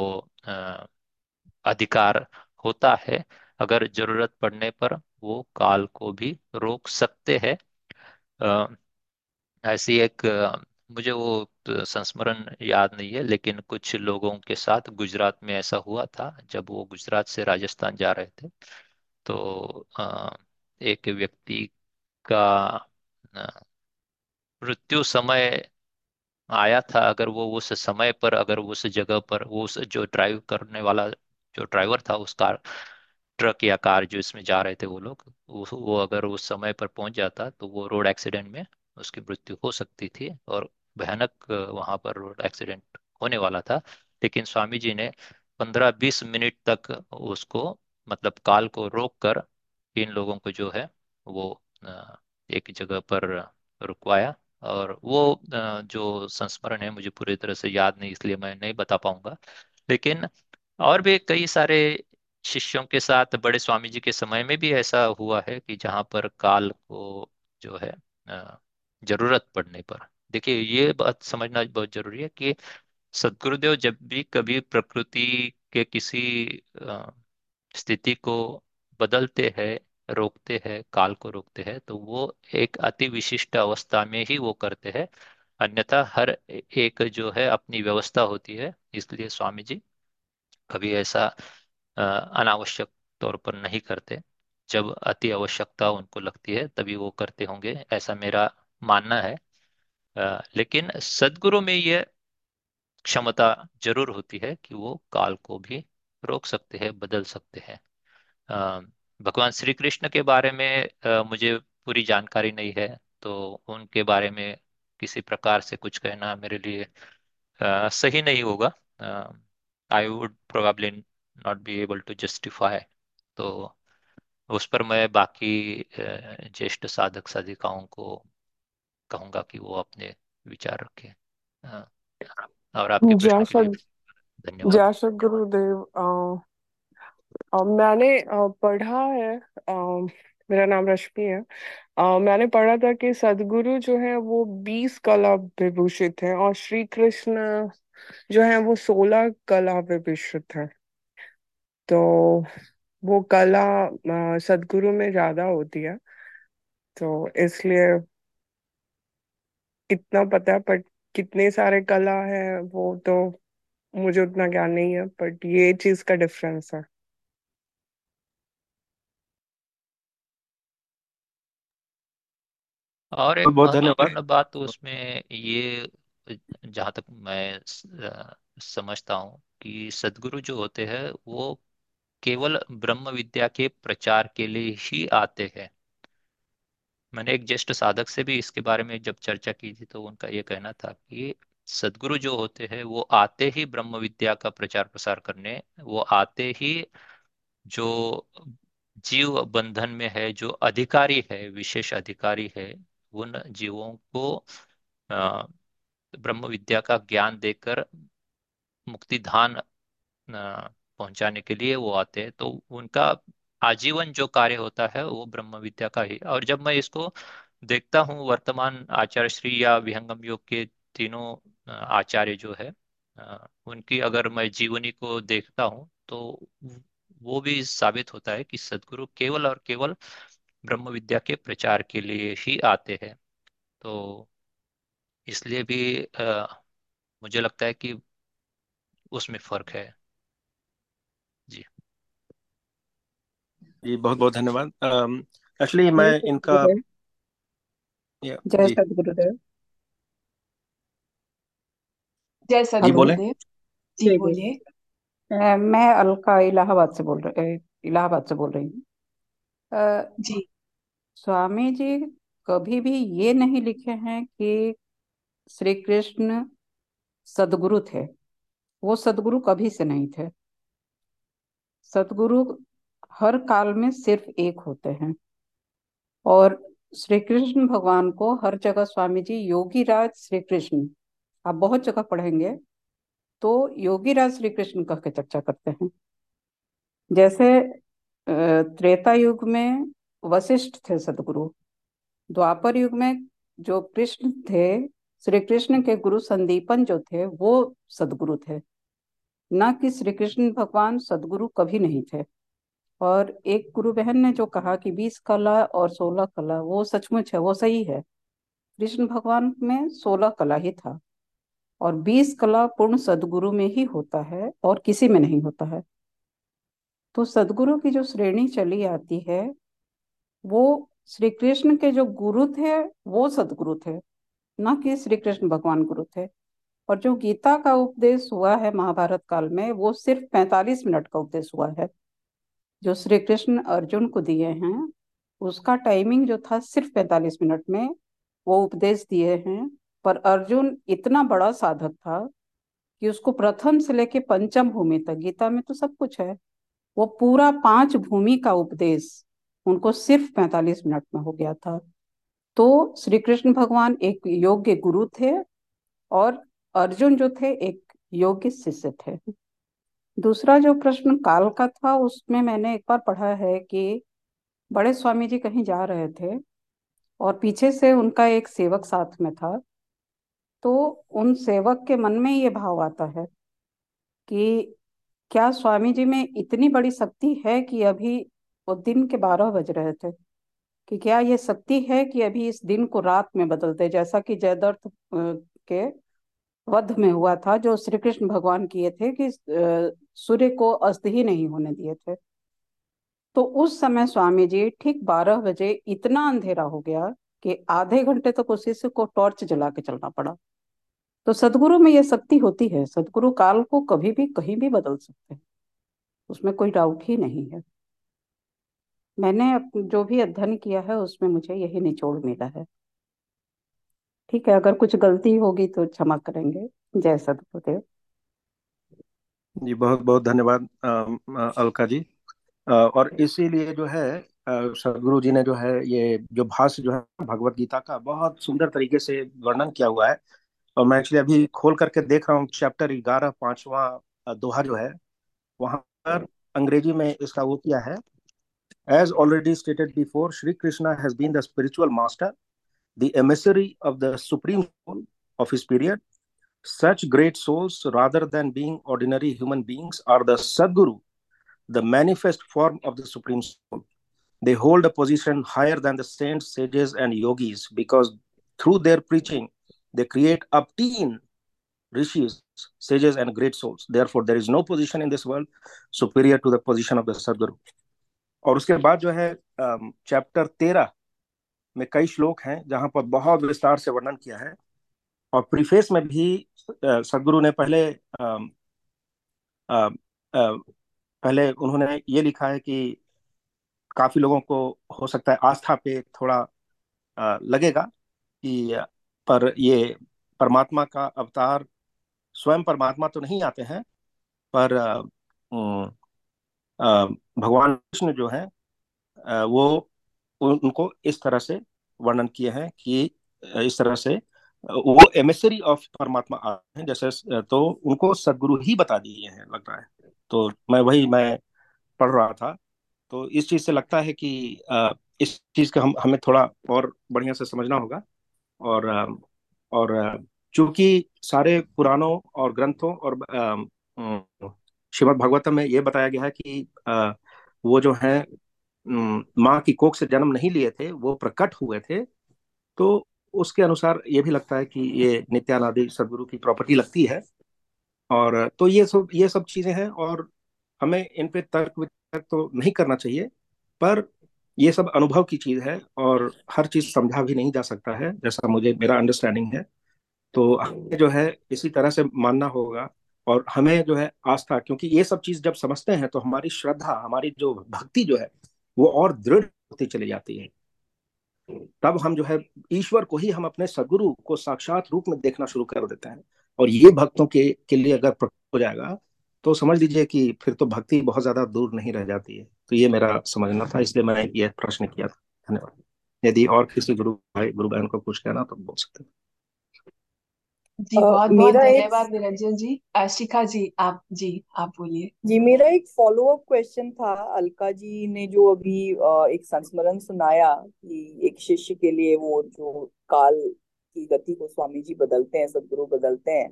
अधिकार होता है, अगर ज़रूरत पड़ने पर वो काल को भी रोक सकते हैं। ऐसी एक, मुझे वो संस्मरण याद नहीं है, लेकिन कुछ लोगों के साथ गुजरात में ऐसा हुआ था, जब वो गुजरात से राजस्थान जा रहे थे। तो एक व्यक्ति का मृत्यु समय आया था, अगर वो उस समय पर, अगर उस जगह पर वो उस जो ड्राइव करने वाला जो ड्राइवर था उस कार ट्रक या कार जो इसमें जा रहे थे वो लोग वो, वो अगर उस समय पर पहुँच जाता तो वो रोड एक्सीडेंट में उसकी मृत्यु हो सकती थी और भयानक वहाँ पर रोड एक्सीडेंट होने वाला था। लेकिन स्वामी जी ने पंद्रह बीस मिनट तक उसको मतलब काल को रोक कर इन लोगों को जो है वो एक जगह पर रुकवाया। और वो जो संस्मरण है मुझे पूरी तरह से याद नहीं इसलिए मैं नहीं बता पाऊँगा। लेकिन और भी कई सारे शिष्यों के साथ बड़े स्वामी जी के समय में भी ऐसा हुआ है कि जहाँ पर काल को जो है ज़रूरत पड़ने पर। देखिए, ये बात समझना बहुत ज़रूरी है कि सदगुरुदेव जब भी कभी प्रकृति के किसी स्थिति को बदलते हैं, रोकते हैं, काल को रोकते हैं तो वो एक अति विशिष्ट अवस्था में ही वो करते हैं। अन्यथा हर एक जो है अपनी व्यवस्था होती है, इसलिए स्वामी जी कभी ऐसा अनावश्यक तौर पर नहीं करते। जब अति आवश्यकता उनको लगती है, तभी वो करते होंगे, ऐसा मेरा मानना है। लेकिन सदगुरु में ये क्षमता ज़रूर होती है कि वो काल को भी रोक सकते हैं, बदल सकते हैं। भगवान श्री कृष्ण के बारे में मुझे पूरी जानकारी नहीं है तो उनके बारे में किसी प्रकार से कुछ कहना मेरे लिए सही नहीं होगा। I would probably not be able to justify तो उस पर मैं बाकी ज्येष्ठ साधक साधिकाओं को कहूँगा कि वो अपने विचार रखें। और आपके जय प्रश्नों के लिए धन्यवाद। जय सद गुरुदेव। मैंने अ, पढ़ा है अ, मेरा नाम रश्मि है। अ, मैंने पढ़ा था कि सदगुरु जो है वो बीस कला विभूषित है और श्री कृष्ण जो है वो सोलह कला विभूषित है। तो वो कला सदगुरु में ज़्यादा होती है। तो इसलिए इतना पता है पर कितने सारे कला है वो तो मुझे उतना ज्ञान नहीं है बट ये चीज़ का डिफरेंस है। और एक बहुत बहुत धन्यवाद। बात तो उसमें ये जहाँ तक मैं समझता हूँ कि सदगुरु जो होते हैं, वो केवल ब्रह्म विद्या के प्रचार के लिए ही आते हैं। मैंने एक ज्येष्ठ साधक से भी इसके बारे में जब चर्चा की थी तो उनका ये कहना था कि सदगुरु जो होते हैं, वो आते ही ब्रह्म विद्या का प्रचार प्रसार करने, वो आते ही जो जीव बंधन में है, जो अधिकारी है, विशेष अधिकारी है, उन जीवों को ब्रह्म विद्या का ज्ञान देकर मुक्ति धान पहुँचाने के लिए वो आते हैं। तो उनका आजीवन जो कार्य होता है वो ब्रह्म विद्या का ही। और जब मैं इसको देखता हूँ, वर्तमान आचार्य श्री या विहंगम योग के तीनों आचार्य जो है उनकी अगर मैं जीवनी को देखता हूँ तो वो भी साबित होता है कि सदगुरु केवल और केवल ब्रह्म विद्या के प्रचार के लिए ही आते हैं। तो इसलिए भी आ, मुझे लगता है कि उसमें फ़र्क है। जी। जी बहुत बहुत धन्यवाद एक्चुअली मैं इनका जय सदगुरुदेव जय सदगुरुदेव जी बोलिए। मैं अलका इलाहाबाद से बोल रही इलाहाबाद से बोल रही हूँ। जी। स्वामी जी कभी भी ये नहीं लिखे हैं कि श्री कृष्ण सदगुरु थे। वो सदगुरु कभी से नहीं थे। सदगुरु हर काल में सिर्फ़ एक होते हैं। और श्री कृष्ण भगवान को हर जगह स्वामी जी योगी राज श्री कृष्ण, आप बहुत जगह पढ़ेंगे तो योगी राज श्री कृष्ण कह के चर्चा करते हैं। जैसे त्रेता युग में वशिष्ठ थे सदगुरु, द्वापर युग में जो कृष्ण थे श्री कृष्ण के गुरु संदीपन जो थे, वो सदगुरु थे। न कि श्री कृष्ण भगवान सदगुरु कभी नहीं थे। और एक गुरु बहन ने जो कहा कि बीस कला और सोलह कला, वो सचमुच है, वो सही है। कृष्ण भगवान में सोलह कला ही था। और बीस कला पूर्ण सदगुरु में ही होता है और किसी में नहीं होता है। तो सदगुरु की जो श्रेणी चली आती है, वो श्री कृष्ण के जो गुरु थे, वो सदगुरु थे। न कि श्री कृष्ण भगवान गुरु थे। और जो गीता का उपदेश हुआ है महाभारत काल में, वो सिर्फ़ पैंतालीस मिनट का उपदेश हुआ है। जो श्री कृष्ण अर्जुन को दिए हैं, उसका टाइमिंग जो था सिर्फ़ पैंतालीस मिनट में, वो उपदेश दिए हैं। पर अर्जुन इतना बड़ा साधक था कि उसको प्रथम से लेके पंचम भूमि तक, गीता में तो सब कुछ है, वो पूरा पाँच भूमि का उपदेश उनको सिर्फ़ पैंतालीस मिनट में हो गया था। तो श्री कृष्ण भगवान एक योग्य गुरु थे और अर्जुन जो थे, एक योग्य शिष्य थे। दूसरा जो प्रश्न काल का था, उसमें मैंने एक बार पढ़ा है कि बड़े स्वामी जी कहीं जा रहे थे और पीछे से उनका एक सेवक साथ में था तो उन सेवक के मन में ये भाव आता है कि क्या स्वामी जी में इतनी बड़ी शक्ति है कि अभी वो दिन के बारह बज रहे थे? कि क्या ये शक्ति है कि अभी इस दिन को रात में बदलते जैसा कि जयदर्थ के वध में हुआ था, जो श्री कृष्ण भगवान किए थे कि सूर्य को अस्त ही नहीं होने दिए थे। तो उस समय स्वामी जी ठीक बारह बजे इतना अंधेरा हो गया कि आधे घंटे तक उसी को टॉर्च जला के चलना पड़ा। तो सदगुरु में यह शक्ति होती है। सदगुरु काल को कभी भी, कहीं भी बदल सकते हैं। उसमें कोई डाउट ही नहीं है। मैंने जो भी अध्ययन किया है उसमें मुझे यही निचोड़ मिला है। ठीक है अगर कुछ गलती होगी तो क्षमा करेंगे। जय सदगुरुदेव जी बहुत बहुत धन्यवाद अलका जी। और इसीलिए जो है सदगुरु जी ने जो है ये जो भाष्य जो है भगवत गीता का बहुत सुंदर तरीके से वर्णन किया हुआ है। और मैं एक्चुअली अभी खोल करके देख रहा हूँ चैप्टर ग्यारह पांचवा दोहा जो है वहाँ पर अंग्रेज़ी में इसका वो किया है। As already stated before, Sri Krishna has been the spiritual master, the emissary of the supreme soul of his period. Such great souls, rather than being ordinary human beings, are the Sadguru, the manifest form of the supreme soul. They hold a position higher than the saints, sages, and yogis because through their preaching, they create upteen rishis, sages, and great souls. Therefore, there is no position in this world superior to the position of the Sadguru. और उसके बाद जो है chapter तेरह में कई श्लोक हैं जहाँ पर बहुत विस्तार से वर्णन किया है। और प्रीफेस में भी सदगुरु ने पहले आ, आ, आ, पहले उन्होंने ये लिखा है कि काफ़ी लोगों को हो सकता है आस्था पे थोड़ा आ, लगेगा कि पर ये परमात्मा का अवतार स्वयं परमात्मा तो नहीं आते हैं पर भगवान कृष्ण जो है वो उनको इस तरह से वर्णन किए हैं कि इस तरह से वो एमिसरी ऑफ़ परमात्मा आते हैं, जैसे तो उनको सदगुरु ही बता दिए हैं, लग रहा है। तो मैं वही, मैं पढ़ रहा था तो इस चीज़ से लगता है कि इस चीज़ का हम, हमें थोड़ा और बढ़िया से समझना होगा। और और चूँकि सारे पुराणों और ग्रंथों और श्रीमद भागवतम में ये बताया गया है कि वो जो है माँ की कोख से जन्म नहीं लिए थे, वो प्रकट हुए थे तो उसके अनुसार ये भी लगता है कि ये नित्यानादि सदगुरु की प्रॉपर्टी लगती है। और तो ये सब ये सब चीज़ें हैं और हमें इन पे तर्क वितर्क तो नहीं करना चाहिए, पर ये सब अनुभव की चीज़ है और हर चीज़ समझा भी नहीं जा सकता है, जैसा मुझे, मेरा अंडरस्टैंडिंग है। तो हमें जो है, इसी तरह से मानना होगा। और हमें जो है आस्था, क्योंकि ये सब चीज़ जब समझते हैं तो हमारी श्रद्धा, हमारी जो भक्ति जो है, वो और दृढ़ होती चली जाती है। तब हम जो है, ईश्वर को ही हम अपने सदगुरु को साक्षात रूप में देखना शुरू कर देते हैं। और ये भक्तों के के लिए अगर हो जाएगा तो समझ लीजिए कि फिर तो भक्ति बहुत ज़्यादा दूर नहीं रह जाती है। तो ये मेरा समझना था, इसलिए मैंने ये प्रश्न किया था। धन्यवाद। यदि और किसी गुरु भाई गुरु बहन को कुछ कहना तो बोल सकते हैं। जी बहुत बहुत धन्यवाद निरंजन जी। शिखा जी आप जी आप बोलिए। जी मेरा एक फॉलो अप क्वेश्चन था अलका जी ने जो अभी एक संस्मरण सुनाया कि एक शिष्य के लिए वो जो काल की गति को स्वामी जी बदलते हैं सदगुरु बदलते हैं।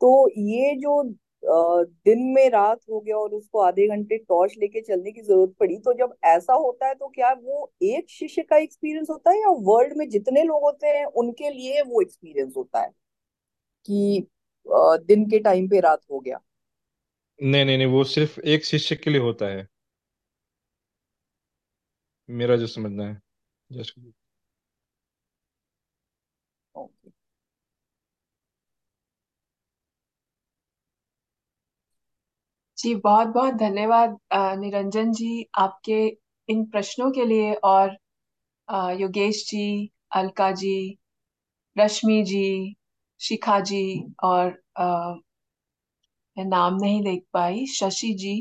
तो ये जो दिन में रात हो गया और उसको आधे घंटे टॉर्च लेके चलने की ज़रूरत पड़ी तो जब ऐसा होता है तो क्या वो एक शिष्य का एक्सपीरियंस होता है या वर्ल्ड में जितने लोग होते हैं उनके लिए वो एक्सपीरियंस होता है? कि दिन के टाइम पे रात हो गया। नहीं नहीं नहीं वो सिर्फ़ एक शिष्य के लिए होता है। मेरा जो समझना है जस्ट। जी बहुत बहुत धन्यवाद निरंजन जी आपके इन प्रश्नों के लिए और योगेश जी अलका जी रश्मि जी शिखा जी और आ, मैं नाम नहीं देख पाई शशि जी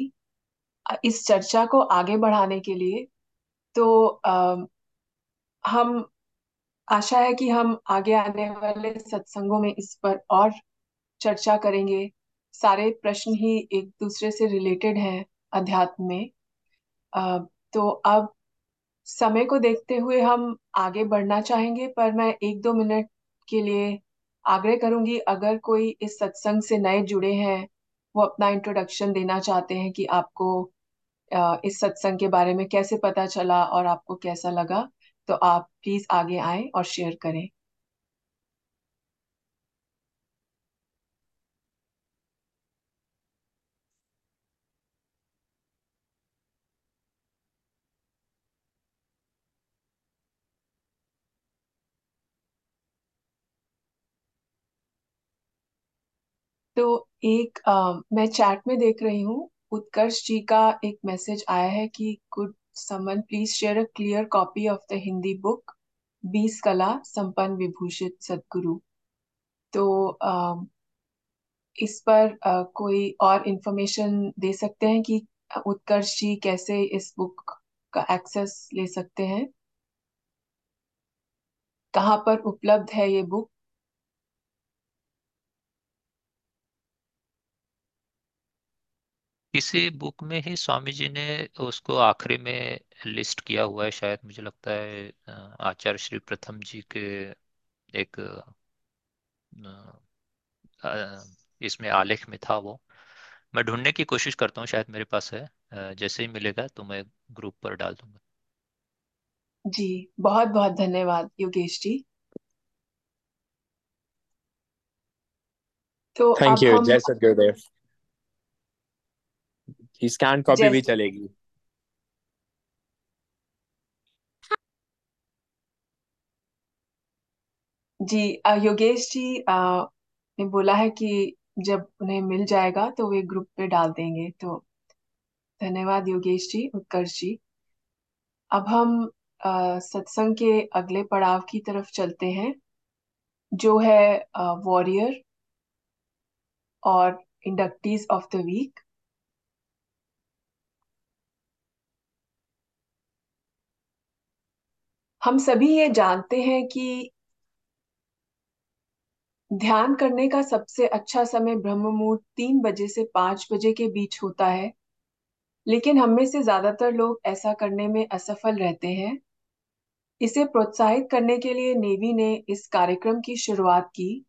इस चर्चा को आगे बढ़ाने के लिए। तो आ, हम आशा है कि हम आगे आने वाले सत्संगों में इस पर और चर्चा करेंगे। सारे प्रश्न ही एक दूसरे से रिलेटेड हैं अध्यात्म में। तो अब समय को देखते हुए हम आगे बढ़ना चाहेंगे पर मैं एक दो मिनट के लिए आग्रह करूँगी, अगर कोई इस सत्संग से नए जुड़े हैं, वो अपना इंट्रोडक्शन देना चाहते हैं कि आपको इस सत्संग के बारे में कैसे पता चला और आपको कैसा लगा तो आप प्लीज़ आगे आए और शेयर करें तो एक आ, मैं चैट में देख रही हूँ उत्कर्ष जी का एक मैसेज आया है कि could someone please share a clear copy of the Hindi book बीस कला संपन्न विभूषित सदगुरु तो आ, इस पर आ, कोई और इंफॉर्मेशन दे सकते हैं कि उत्कर्ष जी कैसे इस बुक का एक्सेस ले सकते हैं? कहाँ पर उपलब्ध है ये बुक किसी बुक में ही स्वामी जी ने उसको आखिरी में लिस्ट किया हुआ है शायद मुझे लगता है आचार्य श्री प्रथम जी के एक इसमें आलेख में था वो। मैं ढूँढने की कोशिश करता हूँ शायद मेरे पास है। जैसे ही मिलेगा तो मैं ग्रुप पर डाल दूँगा। जी बहुत बहुत धन्यवाद योगेश जी। तो थैंक यू जय स्कैन कॉपी भी चलेगी। जी योगेश जी ने बोला है कि जब उन्हें मिल जाएगा तो वे ग्रुप पे डाल देंगे। तो धन्यवाद योगेश जी उत्कर्ष जी। अब हम सत्संग के अगले पड़ाव की तरफ़ चलते हैं जो है वॉरियर और इंडक्टीज ऑफ़ द वीक। हम सभी ये जानते हैं कि ध्यान करने का सबसे अच्छा समय ब्रह्म मुहूर्त तीन बजे से पाँच बजे के बीच होता है। लेकिन हम में से ज़्यादातर लोग ऐसा करने में असफल रहते हैं। इसे प्रोत्साहित करने के लिए नेवी ने इस कार्यक्रम की शुरुआत की,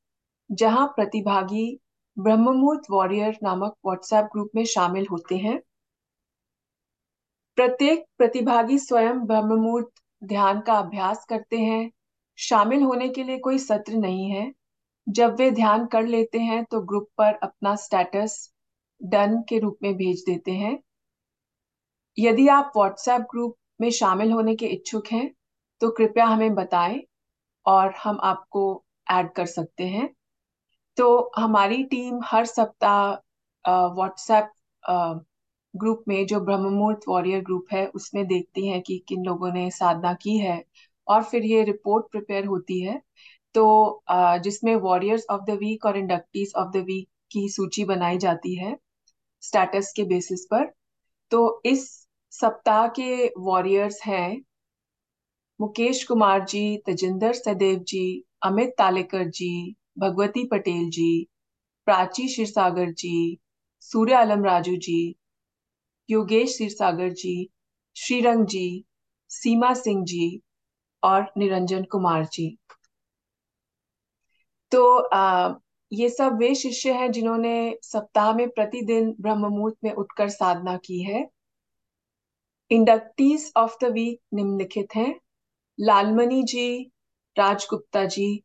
जहाँ प्रतिभागी ब्रह्म मुहूर्त वॉरियर नामक व्हाट्सएप ग्रुप में शामिल होते हैं। प्रत्येक प्रतिभागी स्वयं ब्रह्म मुहूर्त ध्यान का अभ्यास करते हैं, शामिल होने के लिए कोई सत्र नहीं है। जब वे ध्यान कर लेते हैं तो ग्रुप पर अपना स्टेटस डन के रूप में भेज देते हैं। यदि आप व्हाट्सएप ग्रुप में शामिल होने के इच्छुक हैं तो कृपया हमें बताएँ और हम आपको ऐड कर सकते हैं। तो हमारी टीम हर सप्ताह व्हाट्सएप ग्रुप में जो ब्रह्म मुहूर्त वॉरियर ग्रुप है, उसमें देखती है कि किन लोगों ने साधना की है और फिर ये रिपोर्ट प्रिपेयर होती है। तो जिसमें वॉरियर्स ऑफ़ द वीक और इंडक्टीज ऑफ़ द वीक की सूची बनाई जाती है स्टेटस के बेसिस पर। तो इस सप्ताह के वॉरियर्स हैं मुकेश कुमार जी, तजिंदर सदेव जी, अमित तालेकर जी, भगवती पटेल जी, प्राची क्षीरसागर जी, सूर्य आलम राजू जी योगेश क्षीरसागर जी श्रीरंग जी सीमा सिंह जी और निरंजन कुमार जी। तो आ, ये सब वे शिष्य हैं जिन्होंने सप्ताह में प्रतिदिन ब्रह्म मुहूर्त में उठकर साधना की है। इंडक्टीज ऑफ़ द वीक निम्नलिखित हैं। लालमणि जी राजगुप्ता जी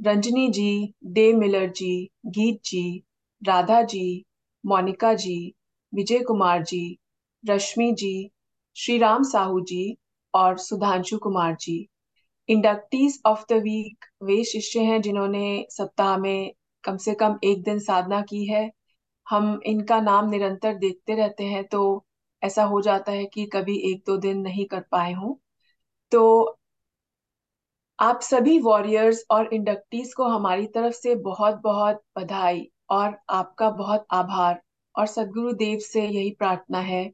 रंजनी जी डे मिलर जी गीत जी राधा जी मोनिका जी विजय कुमार जी, रश्मि जी श्री राम साहू जी और Sudhanshu Kumar ji. Inductees of the week वे शिष्य हैं जिन्होंने सप्ताह में कम से कम एक दिन साधना की है। हम इनका नाम निरंतर देखते रहते हैं तो ऐसा हो जाता है कि कभी एक दो दिन नहीं कर पाए हों। तो आप सभी वॉरियर्स और इंडक्टीज को हमारी तरफ़ से बहुत बहुत बधाई और आपका बहुत आभार। और सदगुरु देव से यही प्रार्थना है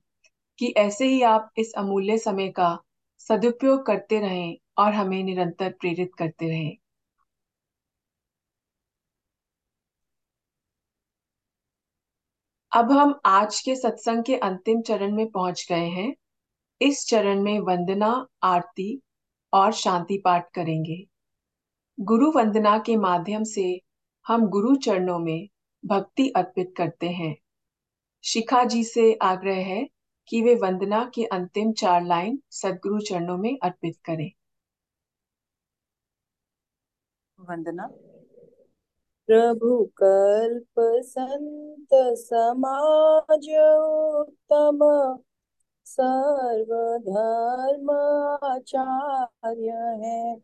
कि ऐसे ही आप इस अमूल्य समय का सदुपयोग करते रहें और हमें निरंतर प्रेरित करते रहें। अब हम आज के सत्संग के अंतिम चरण में पहुँच गए हैं। इस चरण में वंदना, आरती और शांति पाठ करेंगे। गुरु वंदना के माध्यम से हम गुरु चरणों में भक्ति अर्पित करते हैं। शिखा जी से आग्रह है कि वे वंदना के अंतिम चार लाइन सदगुरु चरणों में अर्पित करें। वंदना। प्रभु कल्प संत समाज उत्तम सर्वधर्म आचार्य है।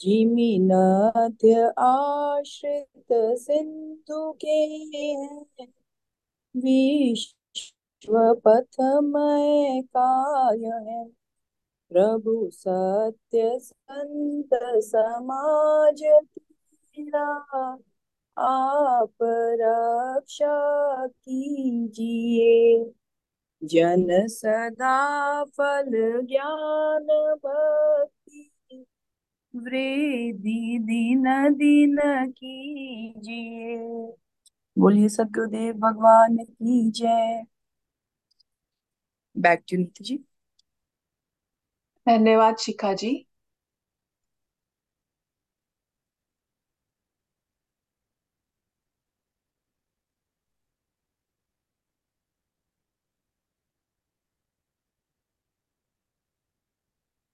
जिमि नद्य आश्रित सिंधु के हैं। विश्व पथमय काय है प्रभु सत्य संत समाज तेरा, आप रक्षा कीजिए। जन सदा फल ज्ञान भक्ति, वृद्धि दिन दिन कीजिए। बोलिए सदगुरुदेव भगवान की जय। बैक टू नीति जी धन्यवाद शिखा जी।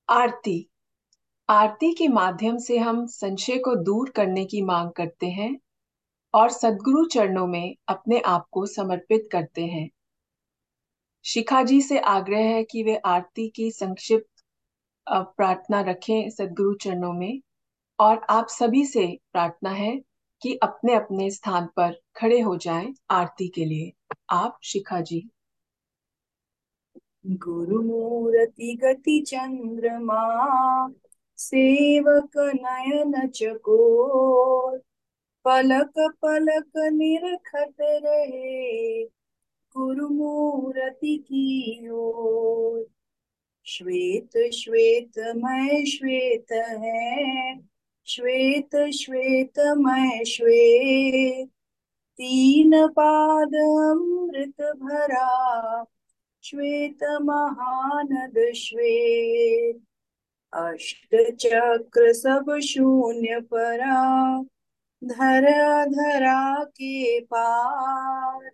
आरती। आरती के माध्यम से हम संशय को दूर करने की मांग करते हैं। और सदगुरु चरणों में अपने आप को समर्पित करते हैं। शिखा जी से आग्रह है कि वे आरती की संक्षिप्त प्रार्थना रखें सदगुरु चरणों में और आप सभी से प्रार्थना है कि अपने अपने स्थान पर खड़े हो जाएँ आरती के लिए। आप, शिखा जी। गुरु मूर्ति गति चंद्रमा, सेवक नयन चकोर पलक पलक निरखत रहे गुरुमूर्ति की ओर। श्वेत श्वेत, मय श्वेत है। श्वेत श्वेत, मय श्वेत। तीन पाद अमृत भरा। श्वेत महानद श्वेत। अष्ट चक्र सब शून्य परा। धरा धरा के पार,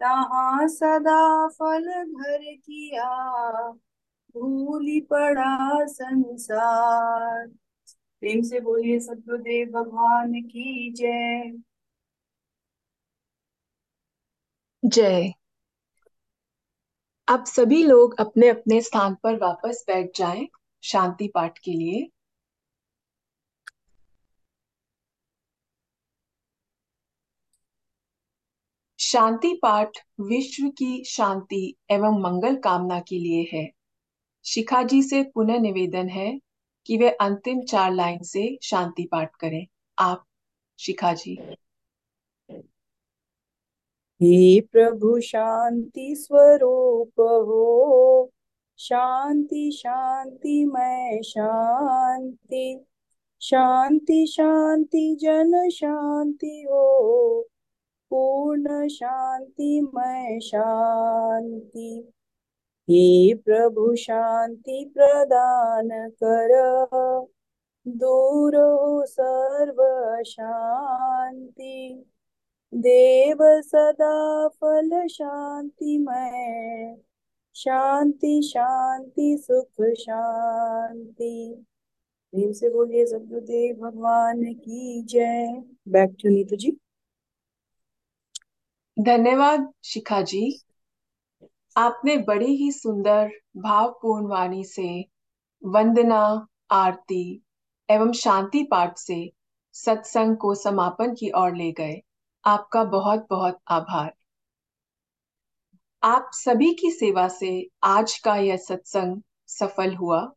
तहाँ सदा फल घर किया, भूली पड़ा संसार। प्रेम से बोलिए सतगुरुदेव, भगवान की जय। जय। अब सभी लोग अपने अपने स्थान पर वापस बैठ जाएँ शांति पाठ के लिए। शांति पाठ विश्व की शांति एवं मंगल कामना के लिए है। शिखा जी से पुनः निवेदन है कि वे अंतिम चार लाइन से शांति पाठ करें। आप, शिखा जी। हे प्रभु, शांति स्वरूप हो। शांति शांति, मैं शांति। शांति शांति, जन शांति हो। पूर्ण शांति मैं शांति। हे प्रभु, शांति प्रदान कर। दूर हो सर्व शांति। देव सदा फल शांति मैं शांति शांति, सुख शांति। प्रेम से बोलिए सदगुरुदेव भगवान की जय। Back to Neetu ji. धन्यवाद शिखा जी आपने बड़ी ही सुंदर, भावपूर्ण वाणी से वंदना, आरती एवं शांति पाठ से सत्संग को समापन की ओर ले गए। आपका बहुत बहुत आभार। आप सभी की सेवा से आज का यह सत्संग सफल हुआ।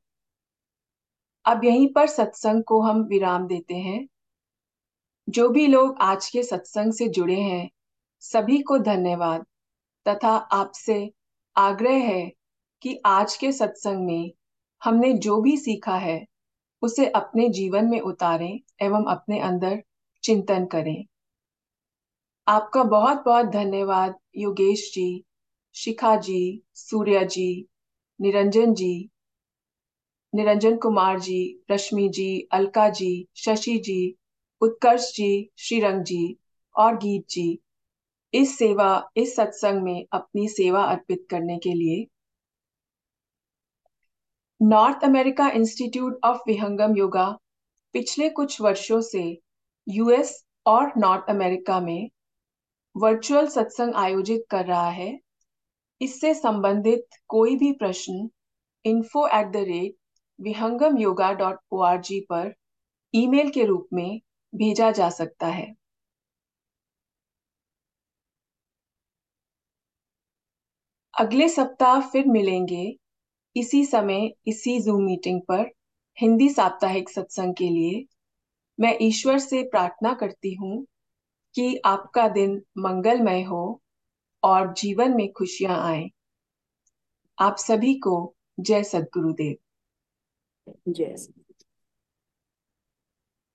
अब यहीं पर सत्संग को हम विराम देते हैं। जो भी लोग आज के सत्संग से जुड़े हैं सभी को धन्यवाद। तथा आपसे आग्रह है कि आज के सत्संग में हमने जो भी सीखा है, उसे अपने जीवन में उतारें एवं अपने अंदर चिंतन करें। आपका बहुत बहुत धन्यवाद, योगेश जी, शिखा जी, सूर्या जी, निरंजन जी, निरंजन कुमार जी, रश्मि जी, अलका जी, शशि जी, उत्कर्ष जी, श्रीरंग जी और गीत जी। इस सेवा, इस सत्संग में अपनी सेवा अर्पित करने के लिए North America Institute of Vihangam Yoga पिछले कुछ वर्षों से यूएस और नॉर्थ अमेरिका में वर्चुअल सत्संग आयोजित कर रहा है। इससे संबंधित कोई भी प्रश्न info at the rate Vihangam Yoga dot O पर ईमेल के रूप में भेजा जा सकता है। अगले सप्ताह फिर मिलेंगे। इसी समय, इसी जूम मीटिंग पर, हिंदी साप्ताहिक सत्संग के लिए। मैं ईश्वर से प्रार्थना करती हूँ कि आपका दिन मंगलमय हो और जीवन में खुशियाँ आए। आप सभी को जय सद्गुरुदेव जय